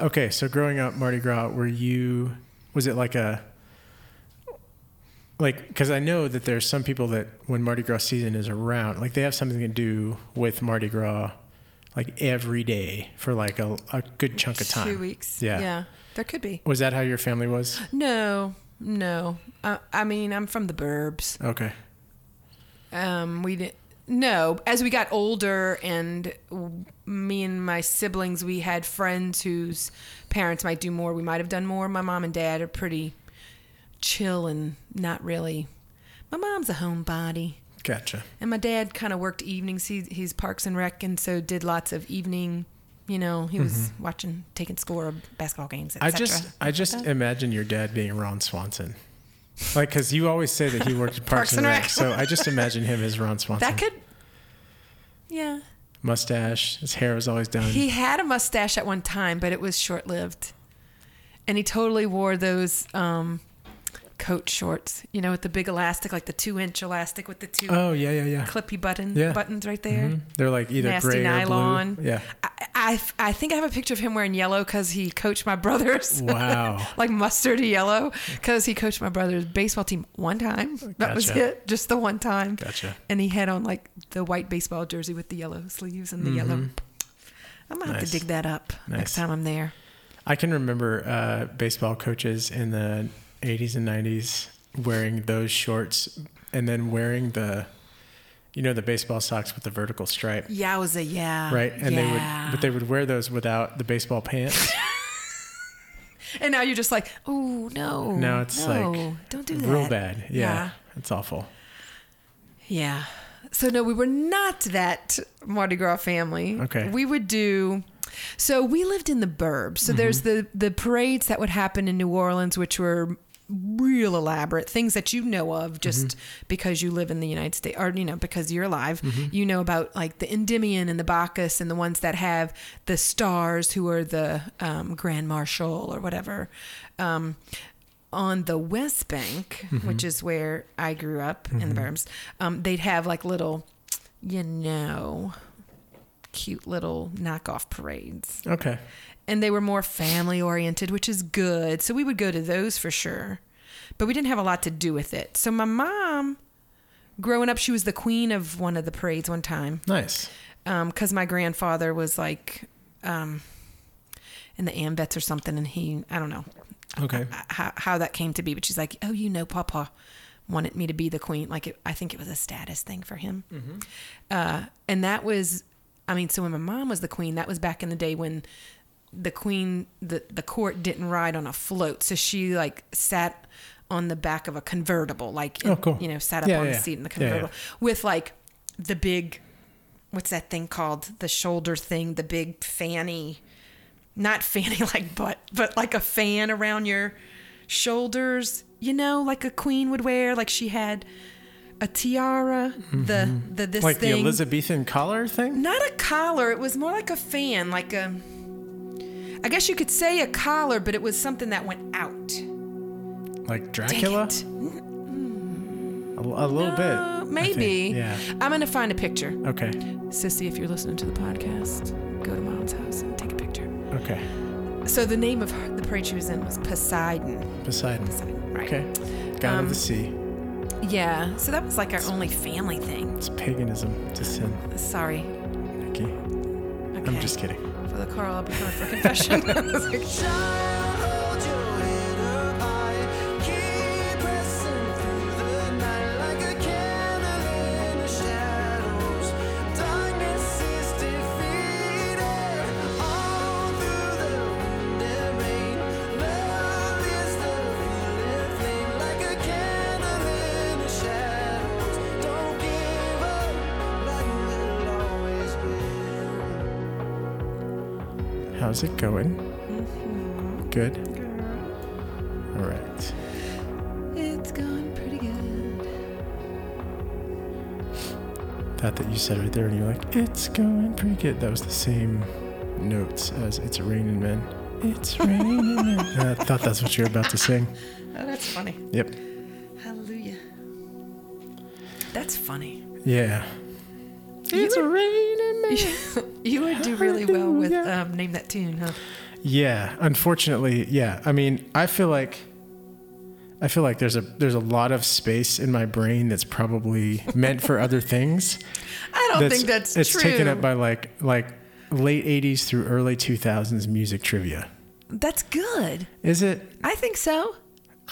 okay, so growing up Mardi Gras, were you was it like a like because I know that there's some people that when Mardi Gras season is around, like they have something to do with Mardi Gras like every day for like a, a good chunk of time. Two weeks. Yeah. Yeah. There could be. Was that how your family was? No, no. Uh, I mean, I'm from the burbs. Okay. Um, we didn't. No, as we got older, and me and my siblings, we had friends whose parents might do more. We might have done more. My mom and dad are pretty chill and not really. My mom's a homebody, Gotcha. and my dad kind of worked evenings. He, he's Parks and Rec, and so did lots of evening. You know, he was watching, taking score of basketball games. Mm-hmm. I just I just imagine your dad being Ron Swanson. Like, because you always say that he worked at Parks, and Rec, so I just imagine him as Ron Swanson. that could. Yeah. mustache. His hair was always done. He had a mustache at one time, but it was short lived. And he totally wore those um, coat shorts, you know, with the big elastic, like the two inch elastic with the two oh yeah, yeah, yeah. clippy button Yeah. buttons right there. Mhm. They're like either Nasty gray nylon. or blue. Yeah. I, I, I think I have a picture of him wearing yellow because he coached my brothers. Wow. like mustard yellow because he coached my brother's baseball team one time. That was it, just the one time. Gotcha. And he had on like the white baseball jersey with the yellow sleeves and the yellow. I'm gonna have Mm-hmm. To dig that up Nice. next time I'm there. I can remember uh, baseball coaches in the 80s and 90s wearing those shorts and then wearing the, you know, the baseball socks with the vertical stripe, Yeah, was a yeah. right? And yeah. they would, but they would wear those without the baseball pants. And now you're just like, oh no. now it's no, like don't do that. real bad. Yeah, Yeah. it's awful. Yeah. So no, we were not that Mardi Gras family. Okay. We would do so we lived in the burbs. So there's Mm-hmm. the the parades that would happen in New Orleans which were real elaborate things that you know of just Mm-hmm. because you live in the United States or you know because you're alive Mm-hmm. you know about like the Endymion and the Bacchus and the ones that have the stars who are the um, Grand Marshal or whatever um, on the West Bank, Mm-hmm. which is where I grew up in the Burbs, um, they'd have like little, you know, cute little knockoff parades. Okay. And they were more family oriented, which is good. So we would go to those for sure. But we didn't have a lot to do with it. So my mom, growing up, she was the queen of one of the parades one time Nice. because my grandfather was like um, in the AMVETS or something, and he, I don't know Okay. how, how that came to be, but she's like, oh, you know, Papa wanted me to be the queen. Like, it, I think it was a status thing for him. Uh, and that was, I mean, so when my mom was the queen, that was back in the day when the queen, the, the court didn't ride on a float. So she like sat on the back of a convertible, like, Oh, cool. you know, sat up Yeah, on yeah. the seat in the Yeah, yeah. convertible with like the big, what's that thing called? The shoulder thing, the big fanny not fanny like butt, but like a fan around your shoulders, you know, like a queen would wear. Like she had a tiara, the the this Mm-hmm. like thing. the Elizabethan collar thing? not a collar. It was more like a fan, like a. I guess you could say a collar, but it was something that went out. Like Dracula? A, a little bit. Uh, think. maybe. Yeah. I'm gonna find a picture. Okay. Sissy, if you're listening to the podcast, go to mom's house and take a picture. Okay. So the name of her, the parade she was in was Poseidon. Poseidon. Poseidon, right? Okay. God Um, of the sea. Yeah. So that was like our only family thing. It's paganism to sin, Sorry. Nikki. Okay. I'm just kidding. For the Carl, I'll be coming for confession. How's it going? Mm-hmm. Good. All right. it's going pretty good. That that you said right there, and you're like, it's going pretty good. That was the same notes as "It's raining men." It's raining men. I thought that's what you were about to sing. Oh, that's funny. Yep. Hallelujah. That's funny. Yeah. It's raining men. you would do really well with um, name that tune, huh? Yeah, unfortunately, yeah. I mean, I feel like I feel like there's a there's a lot of space in my brain that's probably meant for other things. I don't think that's it's true. taken up by like like late 80s through early 2000s music trivia. that's good. Is it? I think so.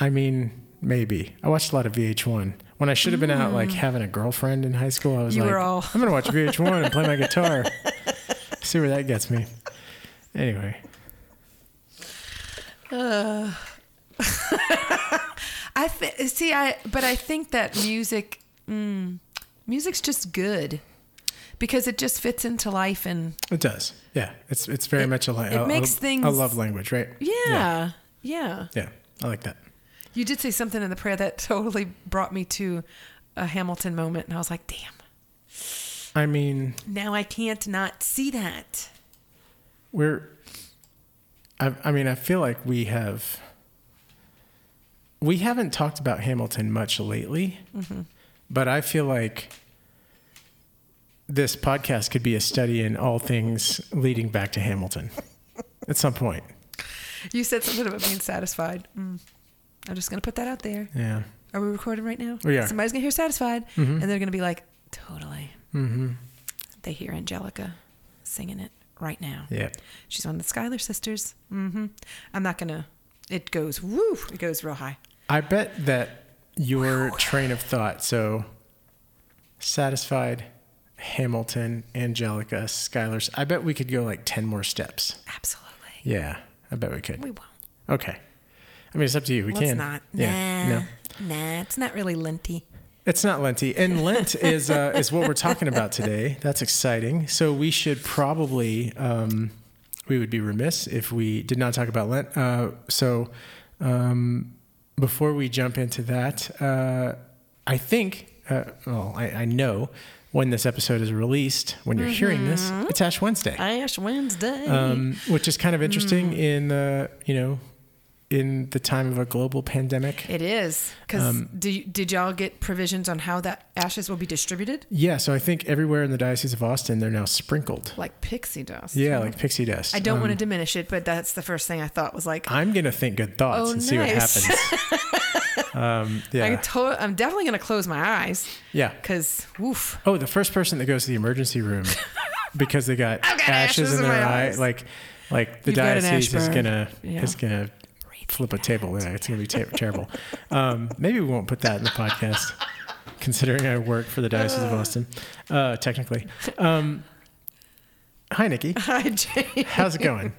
I mean, maybe. I watched a lot of VH1. When I should have been out like having a girlfriend in high school, I was Mm. You like, all- I'm gonna watch VH1 and play my guitar. See where that gets me. Anyway, I th- see. I but I think that music, mm, music's just good because it just fits into life and it does. Yeah, it's it's very It- much a, li- it a, makes a, things- a love language, right? yeah, yeah, yeah. yeah. I like that. You did say something in the prayer that totally brought me to a Hamilton moment, and I was like, damn. I mean, Now I can't not see that. we're I, I mean i feel like we have we haven't talked about hamilton much lately but i feel like this podcast could be a study in all things leading back to hamilton at some point You said something about being satisfied. Mm. I'm just gonna put that out there. yeah Are we recording right now? Are. Somebody's gonna hear satisfied, and they're gonna be like, totally. mm-hmm. They hear Angelica singing it right now. yeah She's one of the Schuyler sisters. Mm-hmm. I'm not gonna. It goes woo. It goes real high. i bet that your train of thought so satisfied hamilton angelica schuylers i bet we could go like 10 more steps Absolutely. yeah i bet we could We won't. Okay. I mean, it's up to you. We Well, can. it's not. Yeah. Nah. No. Nah. It's not really linty. It's not lenty, and Lent is uh, is what we're talking about today. That's exciting. So we should probably um, we would be remiss if we did not talk about Lent. Uh, so um, before we jump into that, uh, I think, uh, well, I, I know when this episode is released, when you're hearing this, it's Ash Wednesday. Ash Wednesday. um, which is kind of interesting Mm. in the you know in the time of a global pandemic. it is because um, did y'all get provisions on how that ashes will be distributed? Yeah, so I think everywhere in the Diocese of Austin, they're now sprinkled. Like pixie dust. Yeah, like pixie dust. I don't want to Um, diminish it, but that's the first thing I thought was like, I'm gonna think good thoughts Oh, and see what happens. um, I yeah, to- I'm definitely gonna close my eyes yeah. because woof. Oh, the first person that goes to the emergency room because they got, got ashes, ashes in in their eye, eyes. like like the You've diocese is gonna Yeah. is gonna flip a table. Yeah, it's gonna be ter- terrible. Um, maybe we won't put that in the podcast, considering I work for the Diocese of Austin, uh, technically. Um, hi, Nikki. Hi, Jane. How's it going?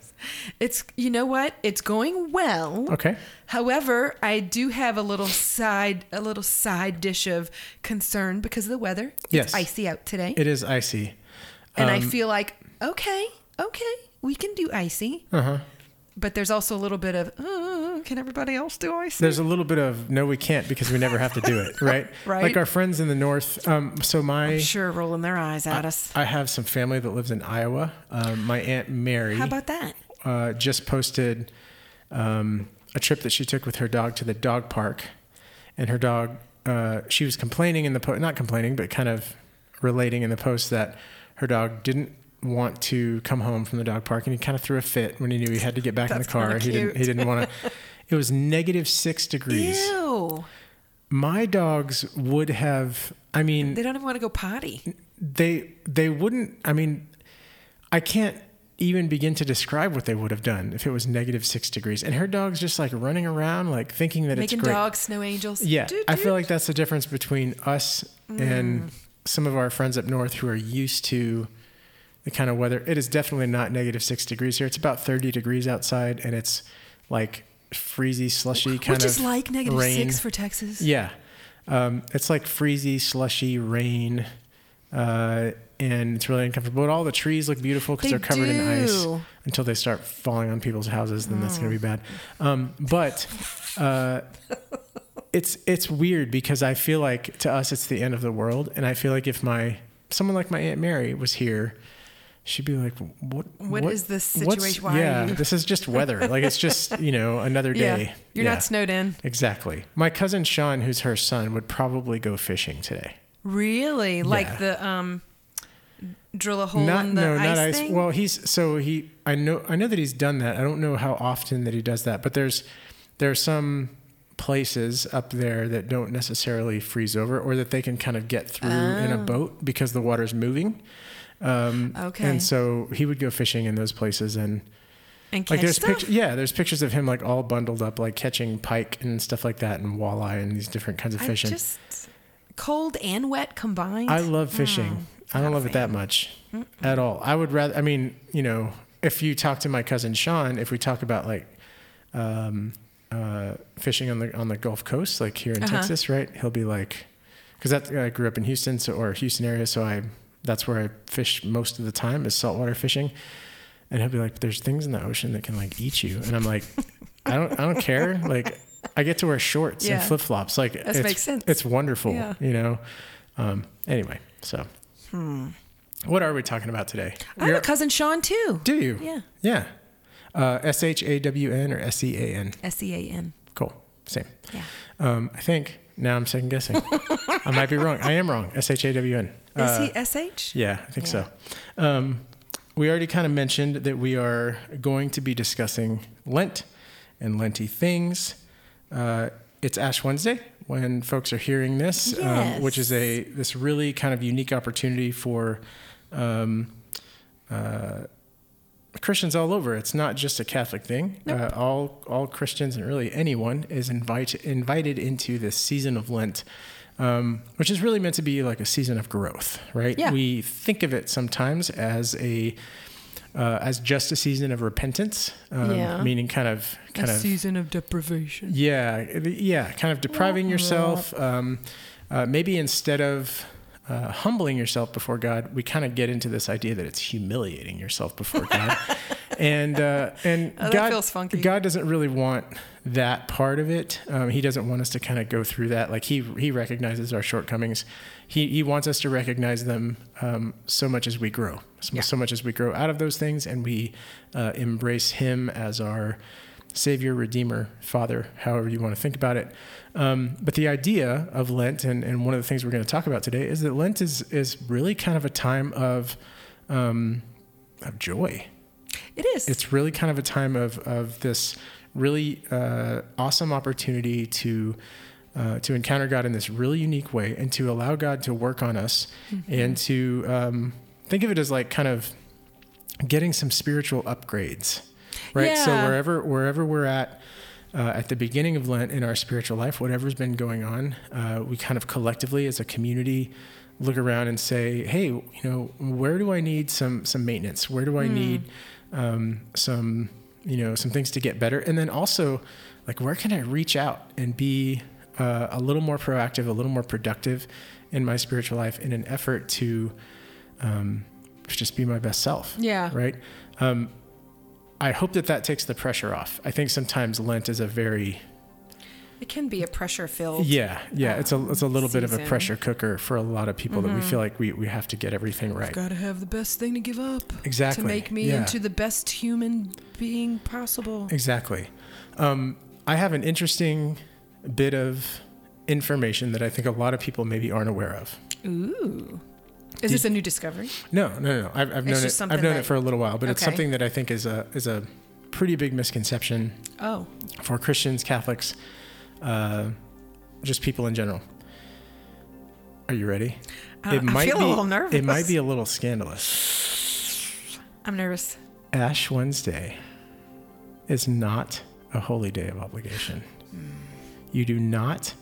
It's you know what? It's going well. Okay. However, I do have a little side a little side dish of concern because of the weather. Yes. It's icy out today. It is icy. and I um, feel like, okay, okay, we can do icy. Uh huh. But there's also a little bit of, uh, can everybody else do ice? There's a little bit of no, we can't because we never have to do it, right? Right. Like our friends in the north. Um, so my sure rolling their eyes at us. I have some family that lives in Iowa. Um, my aunt Mary How about that? uh, just posted um, a trip that she took with her dog to the dog park, and her dog. Uh, she was complaining in the post, not complaining, but kind of relating in the post that her dog didn't want to come home from the dog park, and he kind of threw a fit when he knew he had to get back in the car. He didn't. He didn't want to. It was negative six degrees. Ew. My dogs would have. I mean, They don't even want to go potty. they they wouldn't. I mean, I can't even begin to describe what they would have done if it was negative six degrees. And her dog's just like running around, like thinking that Making it's great. dogs snow angels. Yeah, I feel like that's the difference between us and Mm. some of our friends up north who are used to the kind of weather. It is definitely not negative six degrees here. It's about thirty degrees outside, and it's like freezy, slushy kind Which of Which is like negative six for Texas. Yeah. Um, it's like freezy, slushy rain. Uh, and it's really uncomfortable. But all the trees look beautiful because They they're covered in ice until they start falling on people's houses. Then that's going to be bad. Um, but uh, it's it's weird because I feel like to us it's the end of the world, and I feel like if my someone like my aunt Mary was here, she'd be like, "What? What is this situation? Why yeah, this is just weather. like it's just you know another Yeah. day. You're Yeah. not snowed in. Exactly. My cousin Sean, who's her son, would probably go fishing today. Really? Like Yeah. the um drill a hole not in the no ice not ice thing? well he's so he i know i know that he's done that i don't know how often that he does that but there's there are some places up there that don't necessarily freeze over or that they can kind of get through in a Oh. boat because the water's moving um Okay. and so he would go fishing in those places and and like there's pictures yeah there's pictures of him like all bundled up like catching pike and stuff like that and walleye and these different kinds of I fish and just cold and wet combined. I love fishing. Mm, I don't love it that much at all. I would rather. I mean, you know, if you talk to my cousin Sean, if we talk about like um, uh, fishing on the on the Gulf Coast, like here in Uh-huh. Texas, right? He'll be like, because that I grew up in Houston, so or Houston area, so I that's where I fish most of the time is saltwater fishing. And he'll be like, "There's things in the ocean that can like eat you," and I'm like, "I don't, I don't care." Like, I get to wear shorts Yeah. and flip flops. Like, That it's, makes sense. It's wonderful, Yeah. you know. Um, anyway, so what are we talking about today? I have We're- a cousin Sean too. do you? Yeah. Yeah. Uh, S H A W N or S E A N. S E A N. Cool. Same. Yeah. Um, I think now I'm second guessing. I might be wrong. I am wrong. S H A W N. Is Uh, he S H? Yeah, I think so. Um, we already kind of mentioned that we are going to be discussing Lent and Lenty things. Uh, it's Ash Wednesday when folks are hearing this, um, which is a this really kind of unique opportunity for um, uh, Christians all over. It's not just a Catholic thing. Uh, all all Christians and really anyone is invite, invited into this season of Lent, um, which is really meant to be like a season of growth, right? Yeah. We think of it sometimes as a uh, as just a season of repentance, um, Yeah. meaning kind of kind of season of deprivation. yeah, yeah, kind of depriving yourself. Um, uh, maybe instead of uh, humbling yourself before God, we kind of get into this idea that it's humiliating yourself before God, and uh, and Oh, God. God doesn't really want that part of it. Um, he doesn't want us to kind of go through that. Like he he recognizes our shortcomings. He he wants us to recognize them um, so much as we grow, so, Yeah. so much as we grow out of those things, and we uh, embrace Him as our Savior, Redeemer, Father, however you want to think about it. Um, but the idea of Lent, and, and one of the things we're going to talk about today, is that Lent is is really kind of a time of um, of joy. It is. It's really kind of a time of of this really uh, awesome opportunity to. Uh, to encounter God in this really unique way and to allow God to work on us and to um, think of it as like kind of getting some spiritual upgrades, right? So wherever wherever we're at uh, at the beginning of Lent in our spiritual life, whatever's been going on, uh, we kind of collectively as a community look around and say, "Hey, you know, where do I need some some maintenance? Where do I need um, some you know some things to get better?" And then also, like, where can I reach out and be uh, a little more proactive, a little more productive in my spiritual life in an effort to um, just be my best self? yeah. right? Um, I hope that that takes the pressure off. I think sometimes Lent is a very It can be a pressure filled. yeah yeah it's a it's a little bit of a. Mm-hmm. pressure cooker for a lot of people that we feel like we, we have to get everything right. Got to have the best thing to give up Exactly. to make me Yeah. into the best human being possible. Exactly. Um, I have an interesting bit of information that I think a lot of people maybe aren't aware of. Ooh. Is this a new discovery? No, no, no. I've, I've known it. I've known that- it for a little while, but it's something that I think is a is a pretty big misconception Oh. for Christians, Catholics, uh, just people in general. Are you ready? Uh, I feel a little nervous. it might be a little scandalous. I'm nervous. Ash Wednesday is not a holy day of obligation. You do not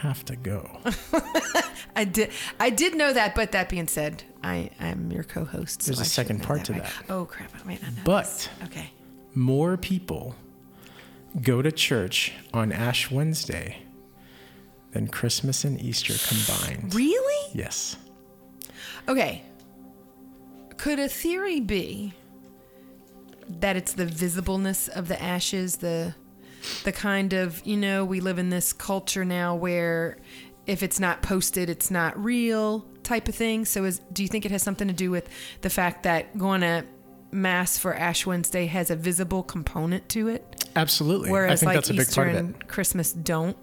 have to go. I did. I did know that, but that being said, I am your co-host. so There's a I second part to right? that. Oh crap! I might not know. But- this. okay. More people go to church on Ash Wednesday than Christmas and Easter combined. Really? Yes. Okay. Could a theory be that it's the visibleness of the ashes, the the kind of, you know, we live in this culture now where if it's not posted, it's not real type of thing. So is do you think it has something to do with the fact that going to mass for Ash Wednesday has a visible component to it? Absolutely. I Whereas think like that's a big Easter part of and Christmas don't.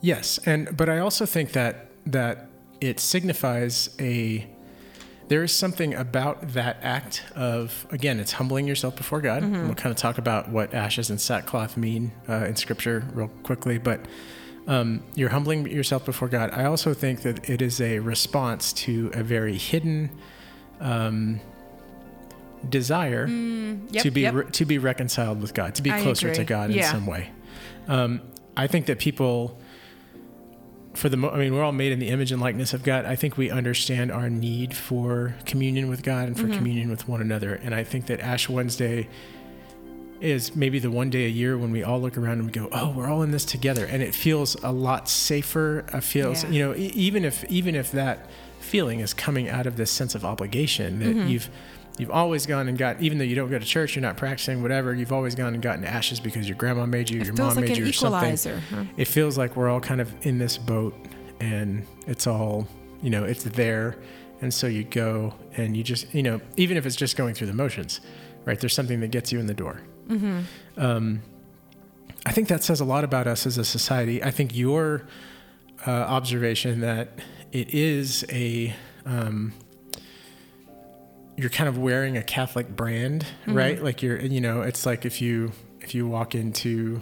Yes, and but I also think that that it signifies a there is something about that act of again, it's humbling yourself before God. Mm-hmm. We'll kind of talk about what ashes and sackcloth mean uh, in Scripture real quickly, but um, you're humbling yourself before God. I also think that it is a response to a very hidden um, desire Mm, Yep, to be yep. re- to be reconciled with God, to be closer to. God in some way. Um, I think that people, for the mo- I mean, we're all made in the image and likeness of God. I think we understand our need for communion with God and for Mm-hmm. communion with one another. And I think that Ash Wednesday is maybe the one day a year when we all look around and we go, "Oh, we're all in this together," and it feels a lot safer. It feels, Yeah. you know, e- even if even if that feeling is coming out of this sense of obligation that Mm-hmm. you've you've always gone and got, even though you don't go to church, you're not practicing, whatever, you've always gone and gotten ashes because your grandma made you, It your mom like made you, or something. Huh? it feels like we're all kind of in this boat and it's all you know it's there and so you go and you just you know even if it's just going through the motions right there's something that gets you in the door um, i think that says a lot about us as a society i think your uh, observation that it is a um, you're kind of wearing a catholic brand right like you're you know it's like if you if you walk into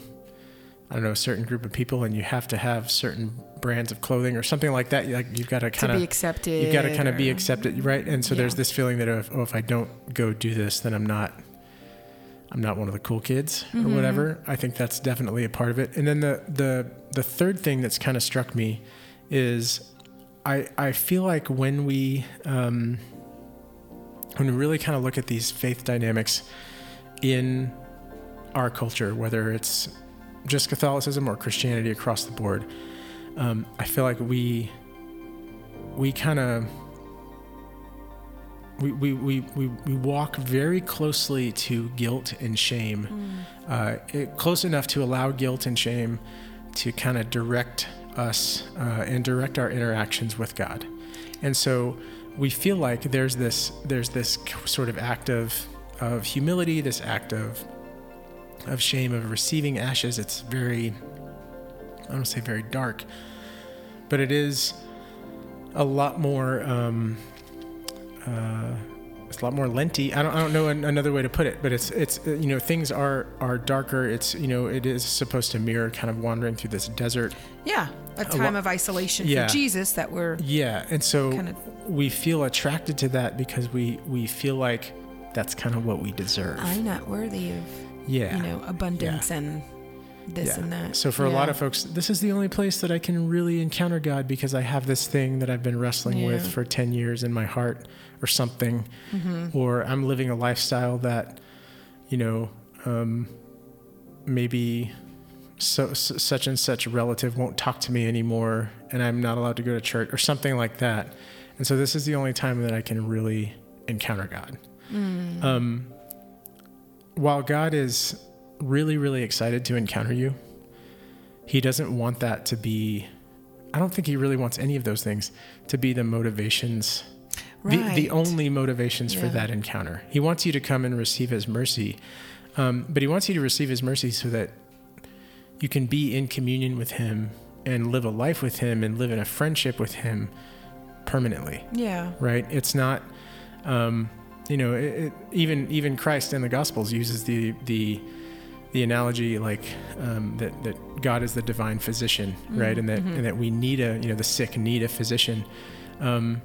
I don't know, a certain group of people and you have to have certain brands of clothing or something like that. Like you've got to kind of be accepted. you've got to kind of be accepted. Right. And so there's this feeling that if, oh, if I don't go do this, then I'm not, I'm not one of the cool kids or Mm-hmm. whatever. I think that's definitely a part of it. And then the, the, the third thing that's kind of struck me is I, I feel like when we, um, when we really kind of look at these faith dynamics in our culture, whether it's just Catholicism or Christianity across the board, um, I feel like we we kind of we, we, we, we, we walk very closely to guilt and shame, uh, it, close enough to allow guilt and shame to kind of direct us uh, and direct our interactions with God. And so we feel like there's this there's this sort of act of of humility, this act of of shame of receiving ashes. It's very I don't say very dark, but it is a lot more um, uh, it's a lot more lenty. I don't, I don't know an, another way to put it, but it's it's uh, you know things are are darker. It's you know it is supposed to mirror kind of wandering through this desert. Yeah, a time of isolation Yeah. for Jesus that we're Yeah, and so Kind of- we feel attracted to that because we we feel like that's kind of what we deserve. I'm not worthy of yeah, you know abundance and this Yeah. and that. So for a lot of folks, this is the only place that I can really encounter God because I have this thing that I've been wrestling with for 10 years in my heart or something. Mm-hmm. Or I'm living a lifestyle that, you know, um, maybe so, s such and such relative won't talk to me anymore and I'm not allowed to go to church or something like that. And so this is the only time that I can really encounter God. Mm. Um, while God is really, really excited to encounter you, He doesn't want that to be, I don't think He really wants any of those things to be the motivations, the, the only motivations for that encounter. He wants you to come and receive His mercy, um, but He wants you to receive His mercy so that you can be in communion with Him and live a life with Him and live in a friendship with Him permanently. Yeah, right? It's not, um, you know, it, it, even even Christ in the Gospels uses the the the analogy like um, that that God is the divine physician, right? And that and that we need a you know the sick need a physician. Um,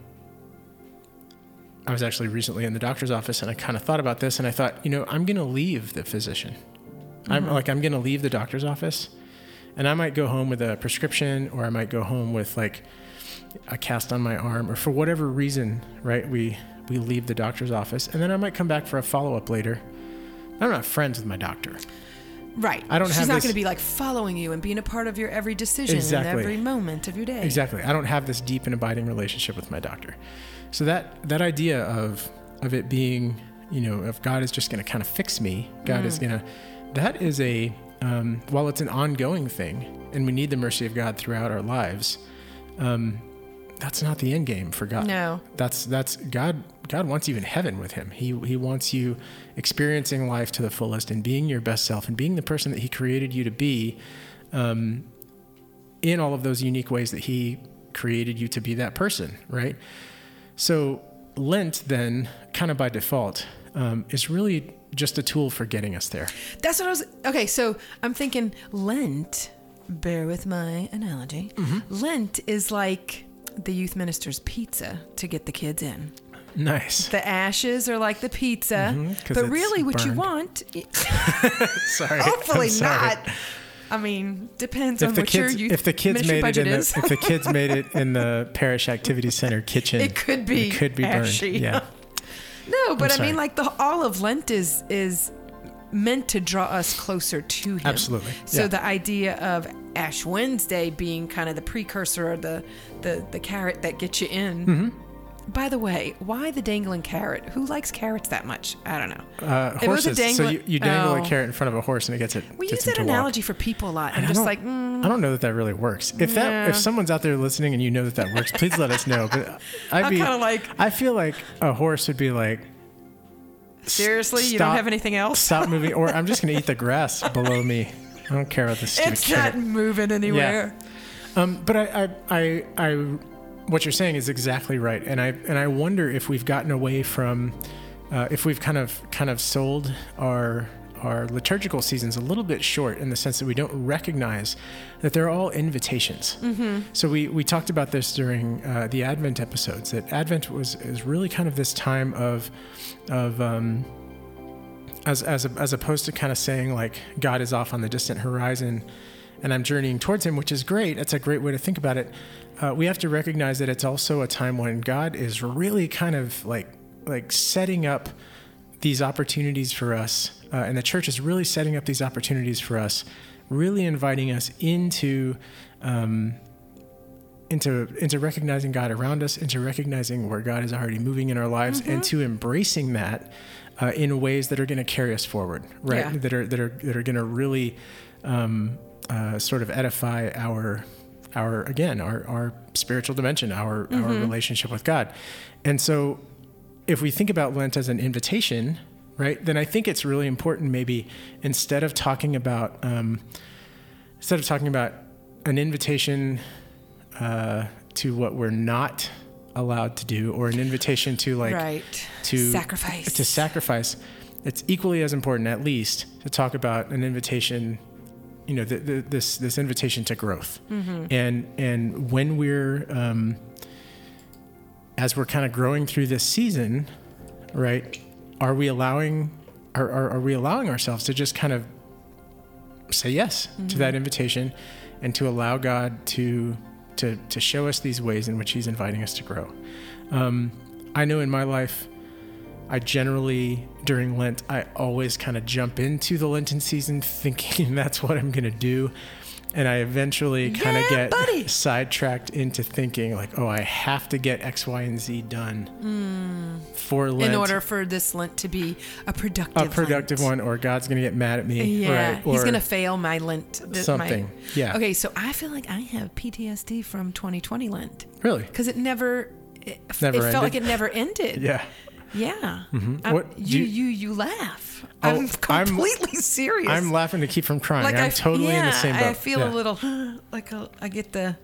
I was actually recently in the doctor's office and I kind of thought about this and I thought, you know, I'm going to leave the physician. I'm like I'm going to leave the doctor's office and I might go home with a prescription or I might go home with like a cast on my arm or for whatever reason, right? We we leave the doctor's office and then I might come back for a follow-up later. I'm not friends with my doctor. Right. I don't She's have not this- going to be like following you and being a part of your every decision Exactly. and every moment of your day. Exactly. I don't have this deep and abiding relationship with my doctor. So that that idea of of it being, you know, if God is just going to kind of fix me, God is going to that is a um, while it's an ongoing thing and we need the mercy of God throughout our lives, um, that's not the end game for God. No. That's that's God. God wants you in heaven with Him. He He wants you experiencing life to the fullest and being your best self and being the person that He created you to be, um, in all of those unique ways that He created you to be that person. Right. So Lent then, kind of by default, um, is really just a tool for getting us there. That's what I was. Okay, so I'm thinking Lent. Bear with my analogy. Mm-hmm. Lent is like the youth minister's pizza to get the kids in. Nice. The ashes are like the pizza, Mm-hmm, but really, what you want, Sorry. hopefully sorry. not. I mean, depends If on the what kids, your youth if the kids made it in the, if the kids made it in the parish activity center kitchen, It could be it could be burned. Yeah. no, but I mean, like the all of Lent is is meant to draw us closer to Him. Absolutely, So yeah. the idea of Ash Wednesday being kind of the precursor or the the the carrot that gets you in. Mm-hmm. By the way, why the dangling carrot? Who likes carrots that much? I don't know. Uh, If it was a horses. so you, you dangle Oh. a carrot in front of a horse and it gets it. We gets use that to walk. analogy for people a lot. I'm just like, mm, I don't know that that really works. If that Yeah. if someone's out there listening and you know that that works, please let us know. But I'd I'm be kinda like- I feel like a horse would be like seriously, you don't have anything else? stop moving, or I'm just gonna eat the grass below me. I don't care about this It's carrot. not moving anywhere. Um, but I, I, I, I, what you're saying is exactly right, and I and I wonder if we've gotten away from, uh, if we've kind of kind of sold our our liturgical seasons a little bit short in the sense that we don't recognize that they're all invitations. So we we talked about this during uh, the Advent episodes. That Advent was is really kind of this time of of um, as as as opposed to kind of saying like God is off on the distant horizon and I'm journeying towards him, which is great. That's a great way to think about it. Uh, we have to recognize that it's also a time when God is really kind of like like setting up these opportunities for us, uh, and the church is really setting up these opportunities for us, really inviting us into. Um, into into recognizing God around us, into recognizing where God is already moving in our lives, and to embracing that uh, in ways that are going to carry us forward, right? Yeah. That are that are that are going to really um, uh, sort of edify our our again our our spiritual dimension, our our relationship with God, and so if we think about Lent as an invitation, right, then I think it's really important maybe instead of talking about um, instead of talking about an invitation uh, to what we're not allowed to do, or an invitation to like right. to sacrifice. to sacrifice, it's equally as important, at least, to talk about an invitation. You know, the, the, this this invitation to growth, and and when we're um, as we're kind of growing through this season, right? Are we allowing are, are, are we allowing ourselves to just kind of say yes to that invitation and to allow God to to to show us these ways in which He's inviting us to grow? Um, I know in my life, I generally during Lent, I always kind of jump into the Lenten season thinking that's what I'm gonna do. And I eventually kind of Yeah, get buddy. sidetracked into thinking like, oh, I have to get X, Y, and Z done hmm. for Lent in order for this Lent to be a productive a productive Lent. one, or God's gonna get mad at me. Yeah, right? he's gonna fail my Lent. th- my- something, yeah. Okay, so I feel like I have PTSD from 2020 Lent really. because it never, it, Never it felt like it never ended. Yeah. Yeah. Mhm. What you, you- you you laugh. Oh, I'm I'm- completely serious. I'm laughing to keep from crying. like I'm I, totally yeah, in the same boat. I feel Yeah. a little like a, I get the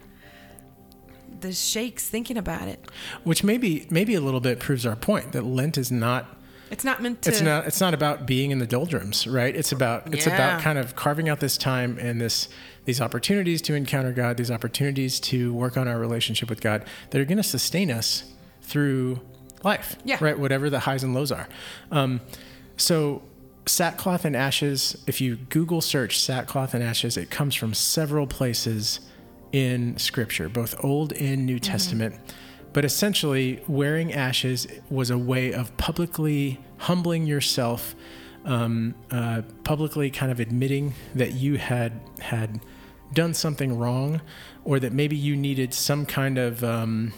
the shakes thinking about it. Which maybe maybe a little bit proves our point that Lent is not It's not meant to. it's not it's not about being in the doldrums, right? It's about it's Yeah. about kind of carving out this time and this these opportunities to encounter God, these opportunities to work on our relationship with God that are going to sustain us through life, Yeah. right? Whatever the highs and lows are. Um, so sackcloth and ashes. If you Google search sackcloth and ashes, it comes from several places in Scripture, both Old and New Testament. But essentially, wearing ashes was a way of publicly humbling yourself, um, uh, publicly kind of admitting that you had had done something wrong, or that maybe you needed some kind of um,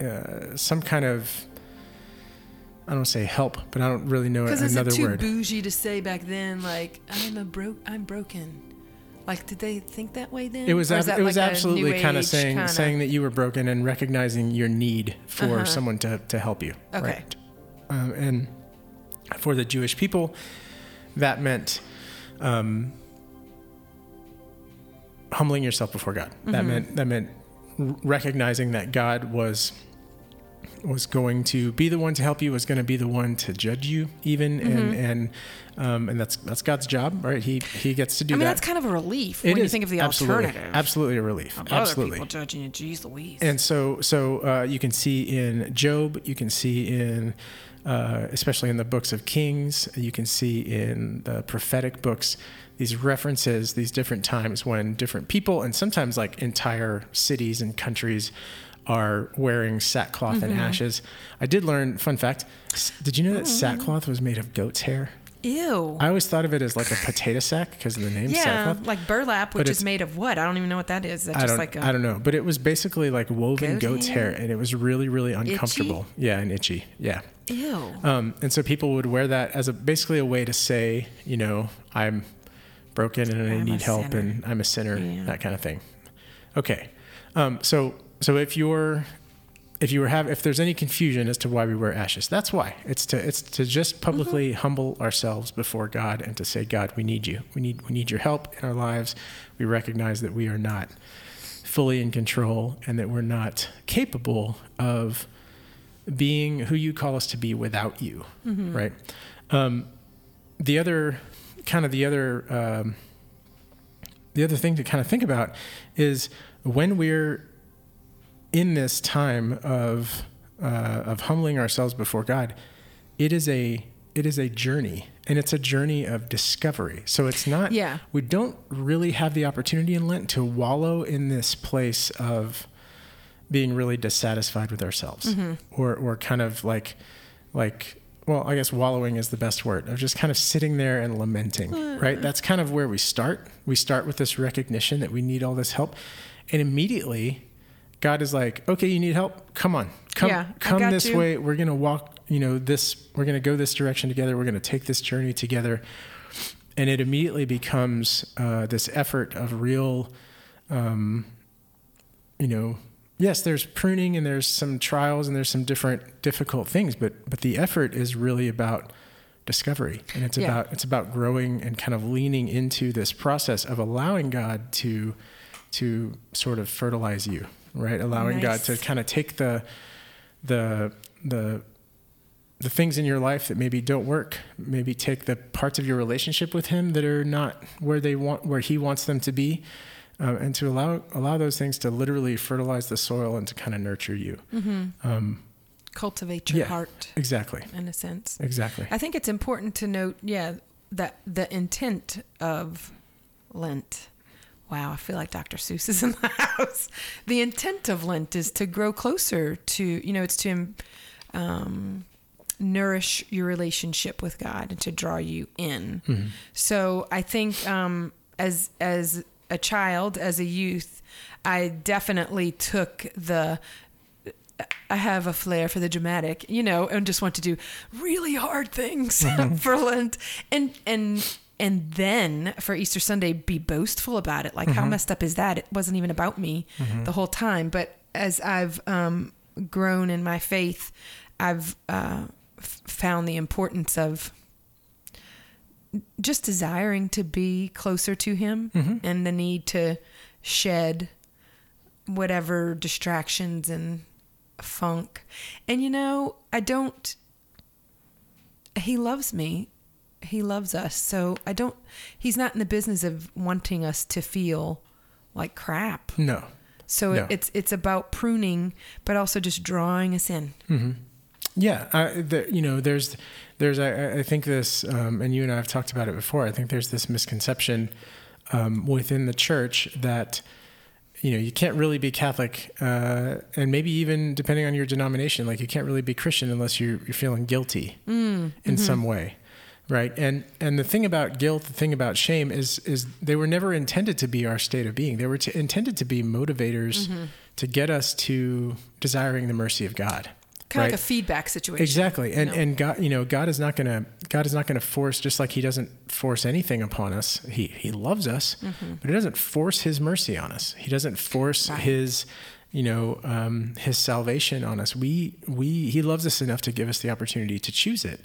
uh, some kind of I don't say help, but I don't really know Because is another it too word. bougie to say back then? Like I'm a broke, I'm broken. Like, did they think that way then? It was ab- it was like a absolutely kind of saying kinda- saying that you were broken and recognizing your need for Uh-huh. someone to to help you. Okay. Right? Um, and for the Jewish people, that meant um, humbling yourself before God. That Mm-hmm. meant that meant recognizing that God was was going to be the one to help you, was going to be the one to judge you, even, Mm-hmm. and and um, and that's that's God's job, right? He he gets to do I mean, that. that's kind of a relief It when you think of the absolutely, alternative. Absolutely a relief. Of absolutely. Other people judging you, geez Louise. And so, so uh, you can see in Job, you can see in, uh, especially in the books of Kings, you can see in the prophetic books, these references, these different times when different people and sometimes like entire cities and countries are wearing sackcloth and ashes. I did learn, fun fact, did you know that sackcloth was made of goat's hair? Ew. I always thought of it as like a potato sack because of the name yeah, sackcloth. like burlap, which is made of what? I don't even know what that is. That's I don't, like a I don't know, but it was basically like woven Goat goat's hair, hair? and it was really, really uncomfortable. Yeah, and itchy. Yeah. ew. Um, and so people would wear that as a basically a way to say, you know, I'm broken and I I'm a need help, sinner. and I'm a sinner, Yeah. that kind of thing. Okay, um, so so if you're if you were have if there's any confusion as to why we wear ashes, that's why. It's to it's to just publicly Mm-hmm. humble ourselves before God and to say, God, we need you. We need we need your help in our lives. We recognize that we are not fully in control and that we're not capable of being who you call us to be without you, right? Um, the other kind of the other um, the other thing to kind of think about is when we're in this time of uh, of humbling ourselves before God, it is a it is a journey and it's a journey of discovery. So it's not Yeah. we don't really have the opportunity in Lent to wallow in this place of being really dissatisfied with ourselves. Or or kind of like like well i guess wallowing is the best word of just kind of sitting there and lamenting right? That's kind of where we start. We start with this recognition that we need all this help and immediately god is like okay you need help? Come on. Come Yeah, come this you. way. We're going to walk you know this we're going to go this direction together. We're going to take this journey together. And it immediately becomes uh, this effort of real um, you know, yes, there's pruning and there's some trials and there's some different difficult things, but but the effort is really about discovery. And it's Yeah. about it's about growing and kind of leaning into this process of allowing God to to sort of fertilize you, right? Allowing God to kind of take the the the the things in your life that maybe don't work maybe take the parts of your relationship with him that are not where they want where he wants them to be uh, and to allow allow those things to literally fertilize the soil and to kind of nurture you um, Cultivate your yeah. heart exactly in a sense. exactly I think it's important to note, yeah, that the intent of Lent. Wow, I feel like Dr. Seuss is in the house. The intent of Lent is to grow closer to, you know, it's to um, nourish your relationship with God and to draw you in. So I think um, as as a child, as a youth, I definitely took the I have a flair for the dramatic, you know, and just want to do really hard things for Lent, and and and then for Easter Sunday be boastful about it. Like, how messed up is that? It wasn't even about me the whole time. But as I've um, grown in my faith, I've uh, f- found the importance of just desiring to be closer to Him and the need to shed whatever distractions and funk. And you know, I don't he loves me. He loves us. So I don't he's not in the business of wanting us to feel like crap. no So No. it's it's about pruning but also just drawing us in. Yeah, I, the, you know, there's, there's, I, I think this, um, and you and I have talked about it before. I think there's this misconception um, within the church that, you know, you can't really be Catholic, uh, and maybe even depending on your denomination, like you can't really be Christian unless you're you're feeling guilty in some way, right? And and the thing about guilt, the thing about shame is is they were never intended to be our state of being. They were to, intended to be motivators to get us to desiring the mercy of God. Kind right? of like a feedback situation. Exactly. And know? and God, you know, God is not going to God is not going to force just like he doesn't force anything upon us. He he loves us, but he doesn't force his mercy on us. He doesn't force Mm-hmm. Right. his you know, um, his salvation on us. We we he loves us enough to give us the opportunity to choose it.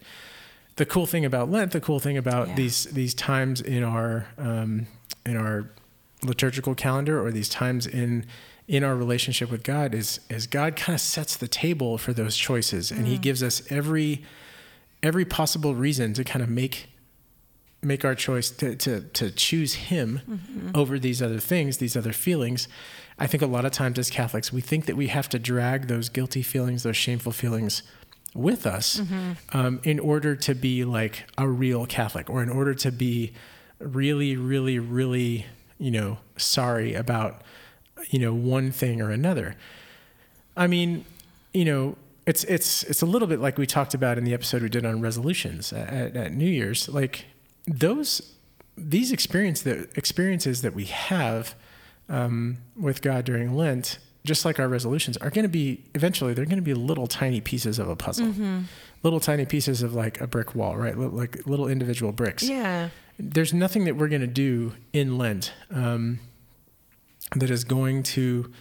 The cool thing about Lent, the cool thing about Yeah. these these times in our um, in our liturgical calendar or these times in in our relationship with God is is God kind of sets the table for those choices and he gives us every every possible reason to kind of make make our choice to to to choose him over these other things, these other feelings. I think a lot of times as Catholics, we think that we have to drag those guilty feelings, those shameful feelings with us um, in order to be like a real Catholic or in order to be really, really, really, you know, sorry about, you know, one thing or another. I mean, you know, it's it's it's a little bit like we talked about in the episode we did on resolutions at, at New Year's. Like those these experience that experiences that we have um, with God during Lent, just like our resolutions, are going to be eventually they're going to be little tiny pieces of a puzzle, little tiny pieces of like a brick wall, right? Li- Like little individual bricks Yeah. there's nothing that we're going to do in Lent um, that is going to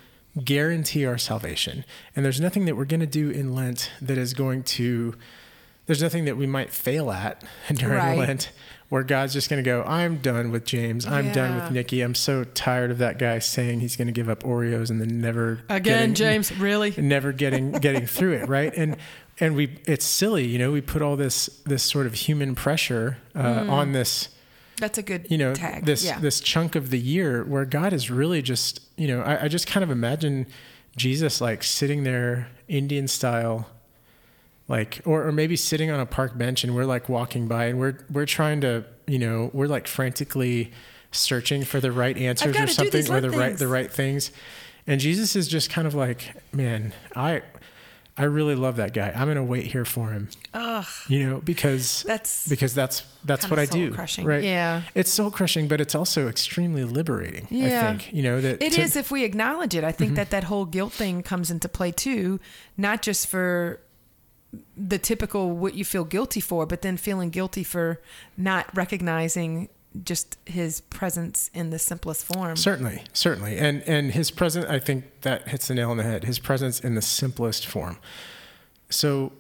guarantee our salvation. And there's nothing that we're going to do in Lent that is going to, there's nothing that we might fail at during Right. Lent where God's just going to go, I'm done with James. I'm done with Nikki. I'm so tired of that guy saying he's going to give up Oreos and then never Again, getting- James, really? never getting getting through it right and and we it's silly you know we put all this this sort of human pressure uh, on this That's a good you know tag. this yeah. this chunk of the year where God is really just you know I, I just kind of imagine Jesus like sitting there Indian style like or, or maybe sitting on a park bench and we're like walking by and we're we're trying to you know we're like frantically searching for the right answers or something or Lent the right things. the right things and Jesus is just kind of like man I I really love that guy I'm gonna wait here for him Ugh, you know because that's because that's that's what I do soul-crushing. right Yeah. it's soul crushing but it's also extremely liberating Yeah. I think you know that It to- is if we acknowledge it. I Mm-hmm. think that that whole guilt thing comes into play too, not just for the typical what you feel guilty for, but then feeling guilty for not recognizing just his presence in the simplest form. Certainly, certainly, and and his presence. I think that hits the nail on the head. His presence in the simplest form. So,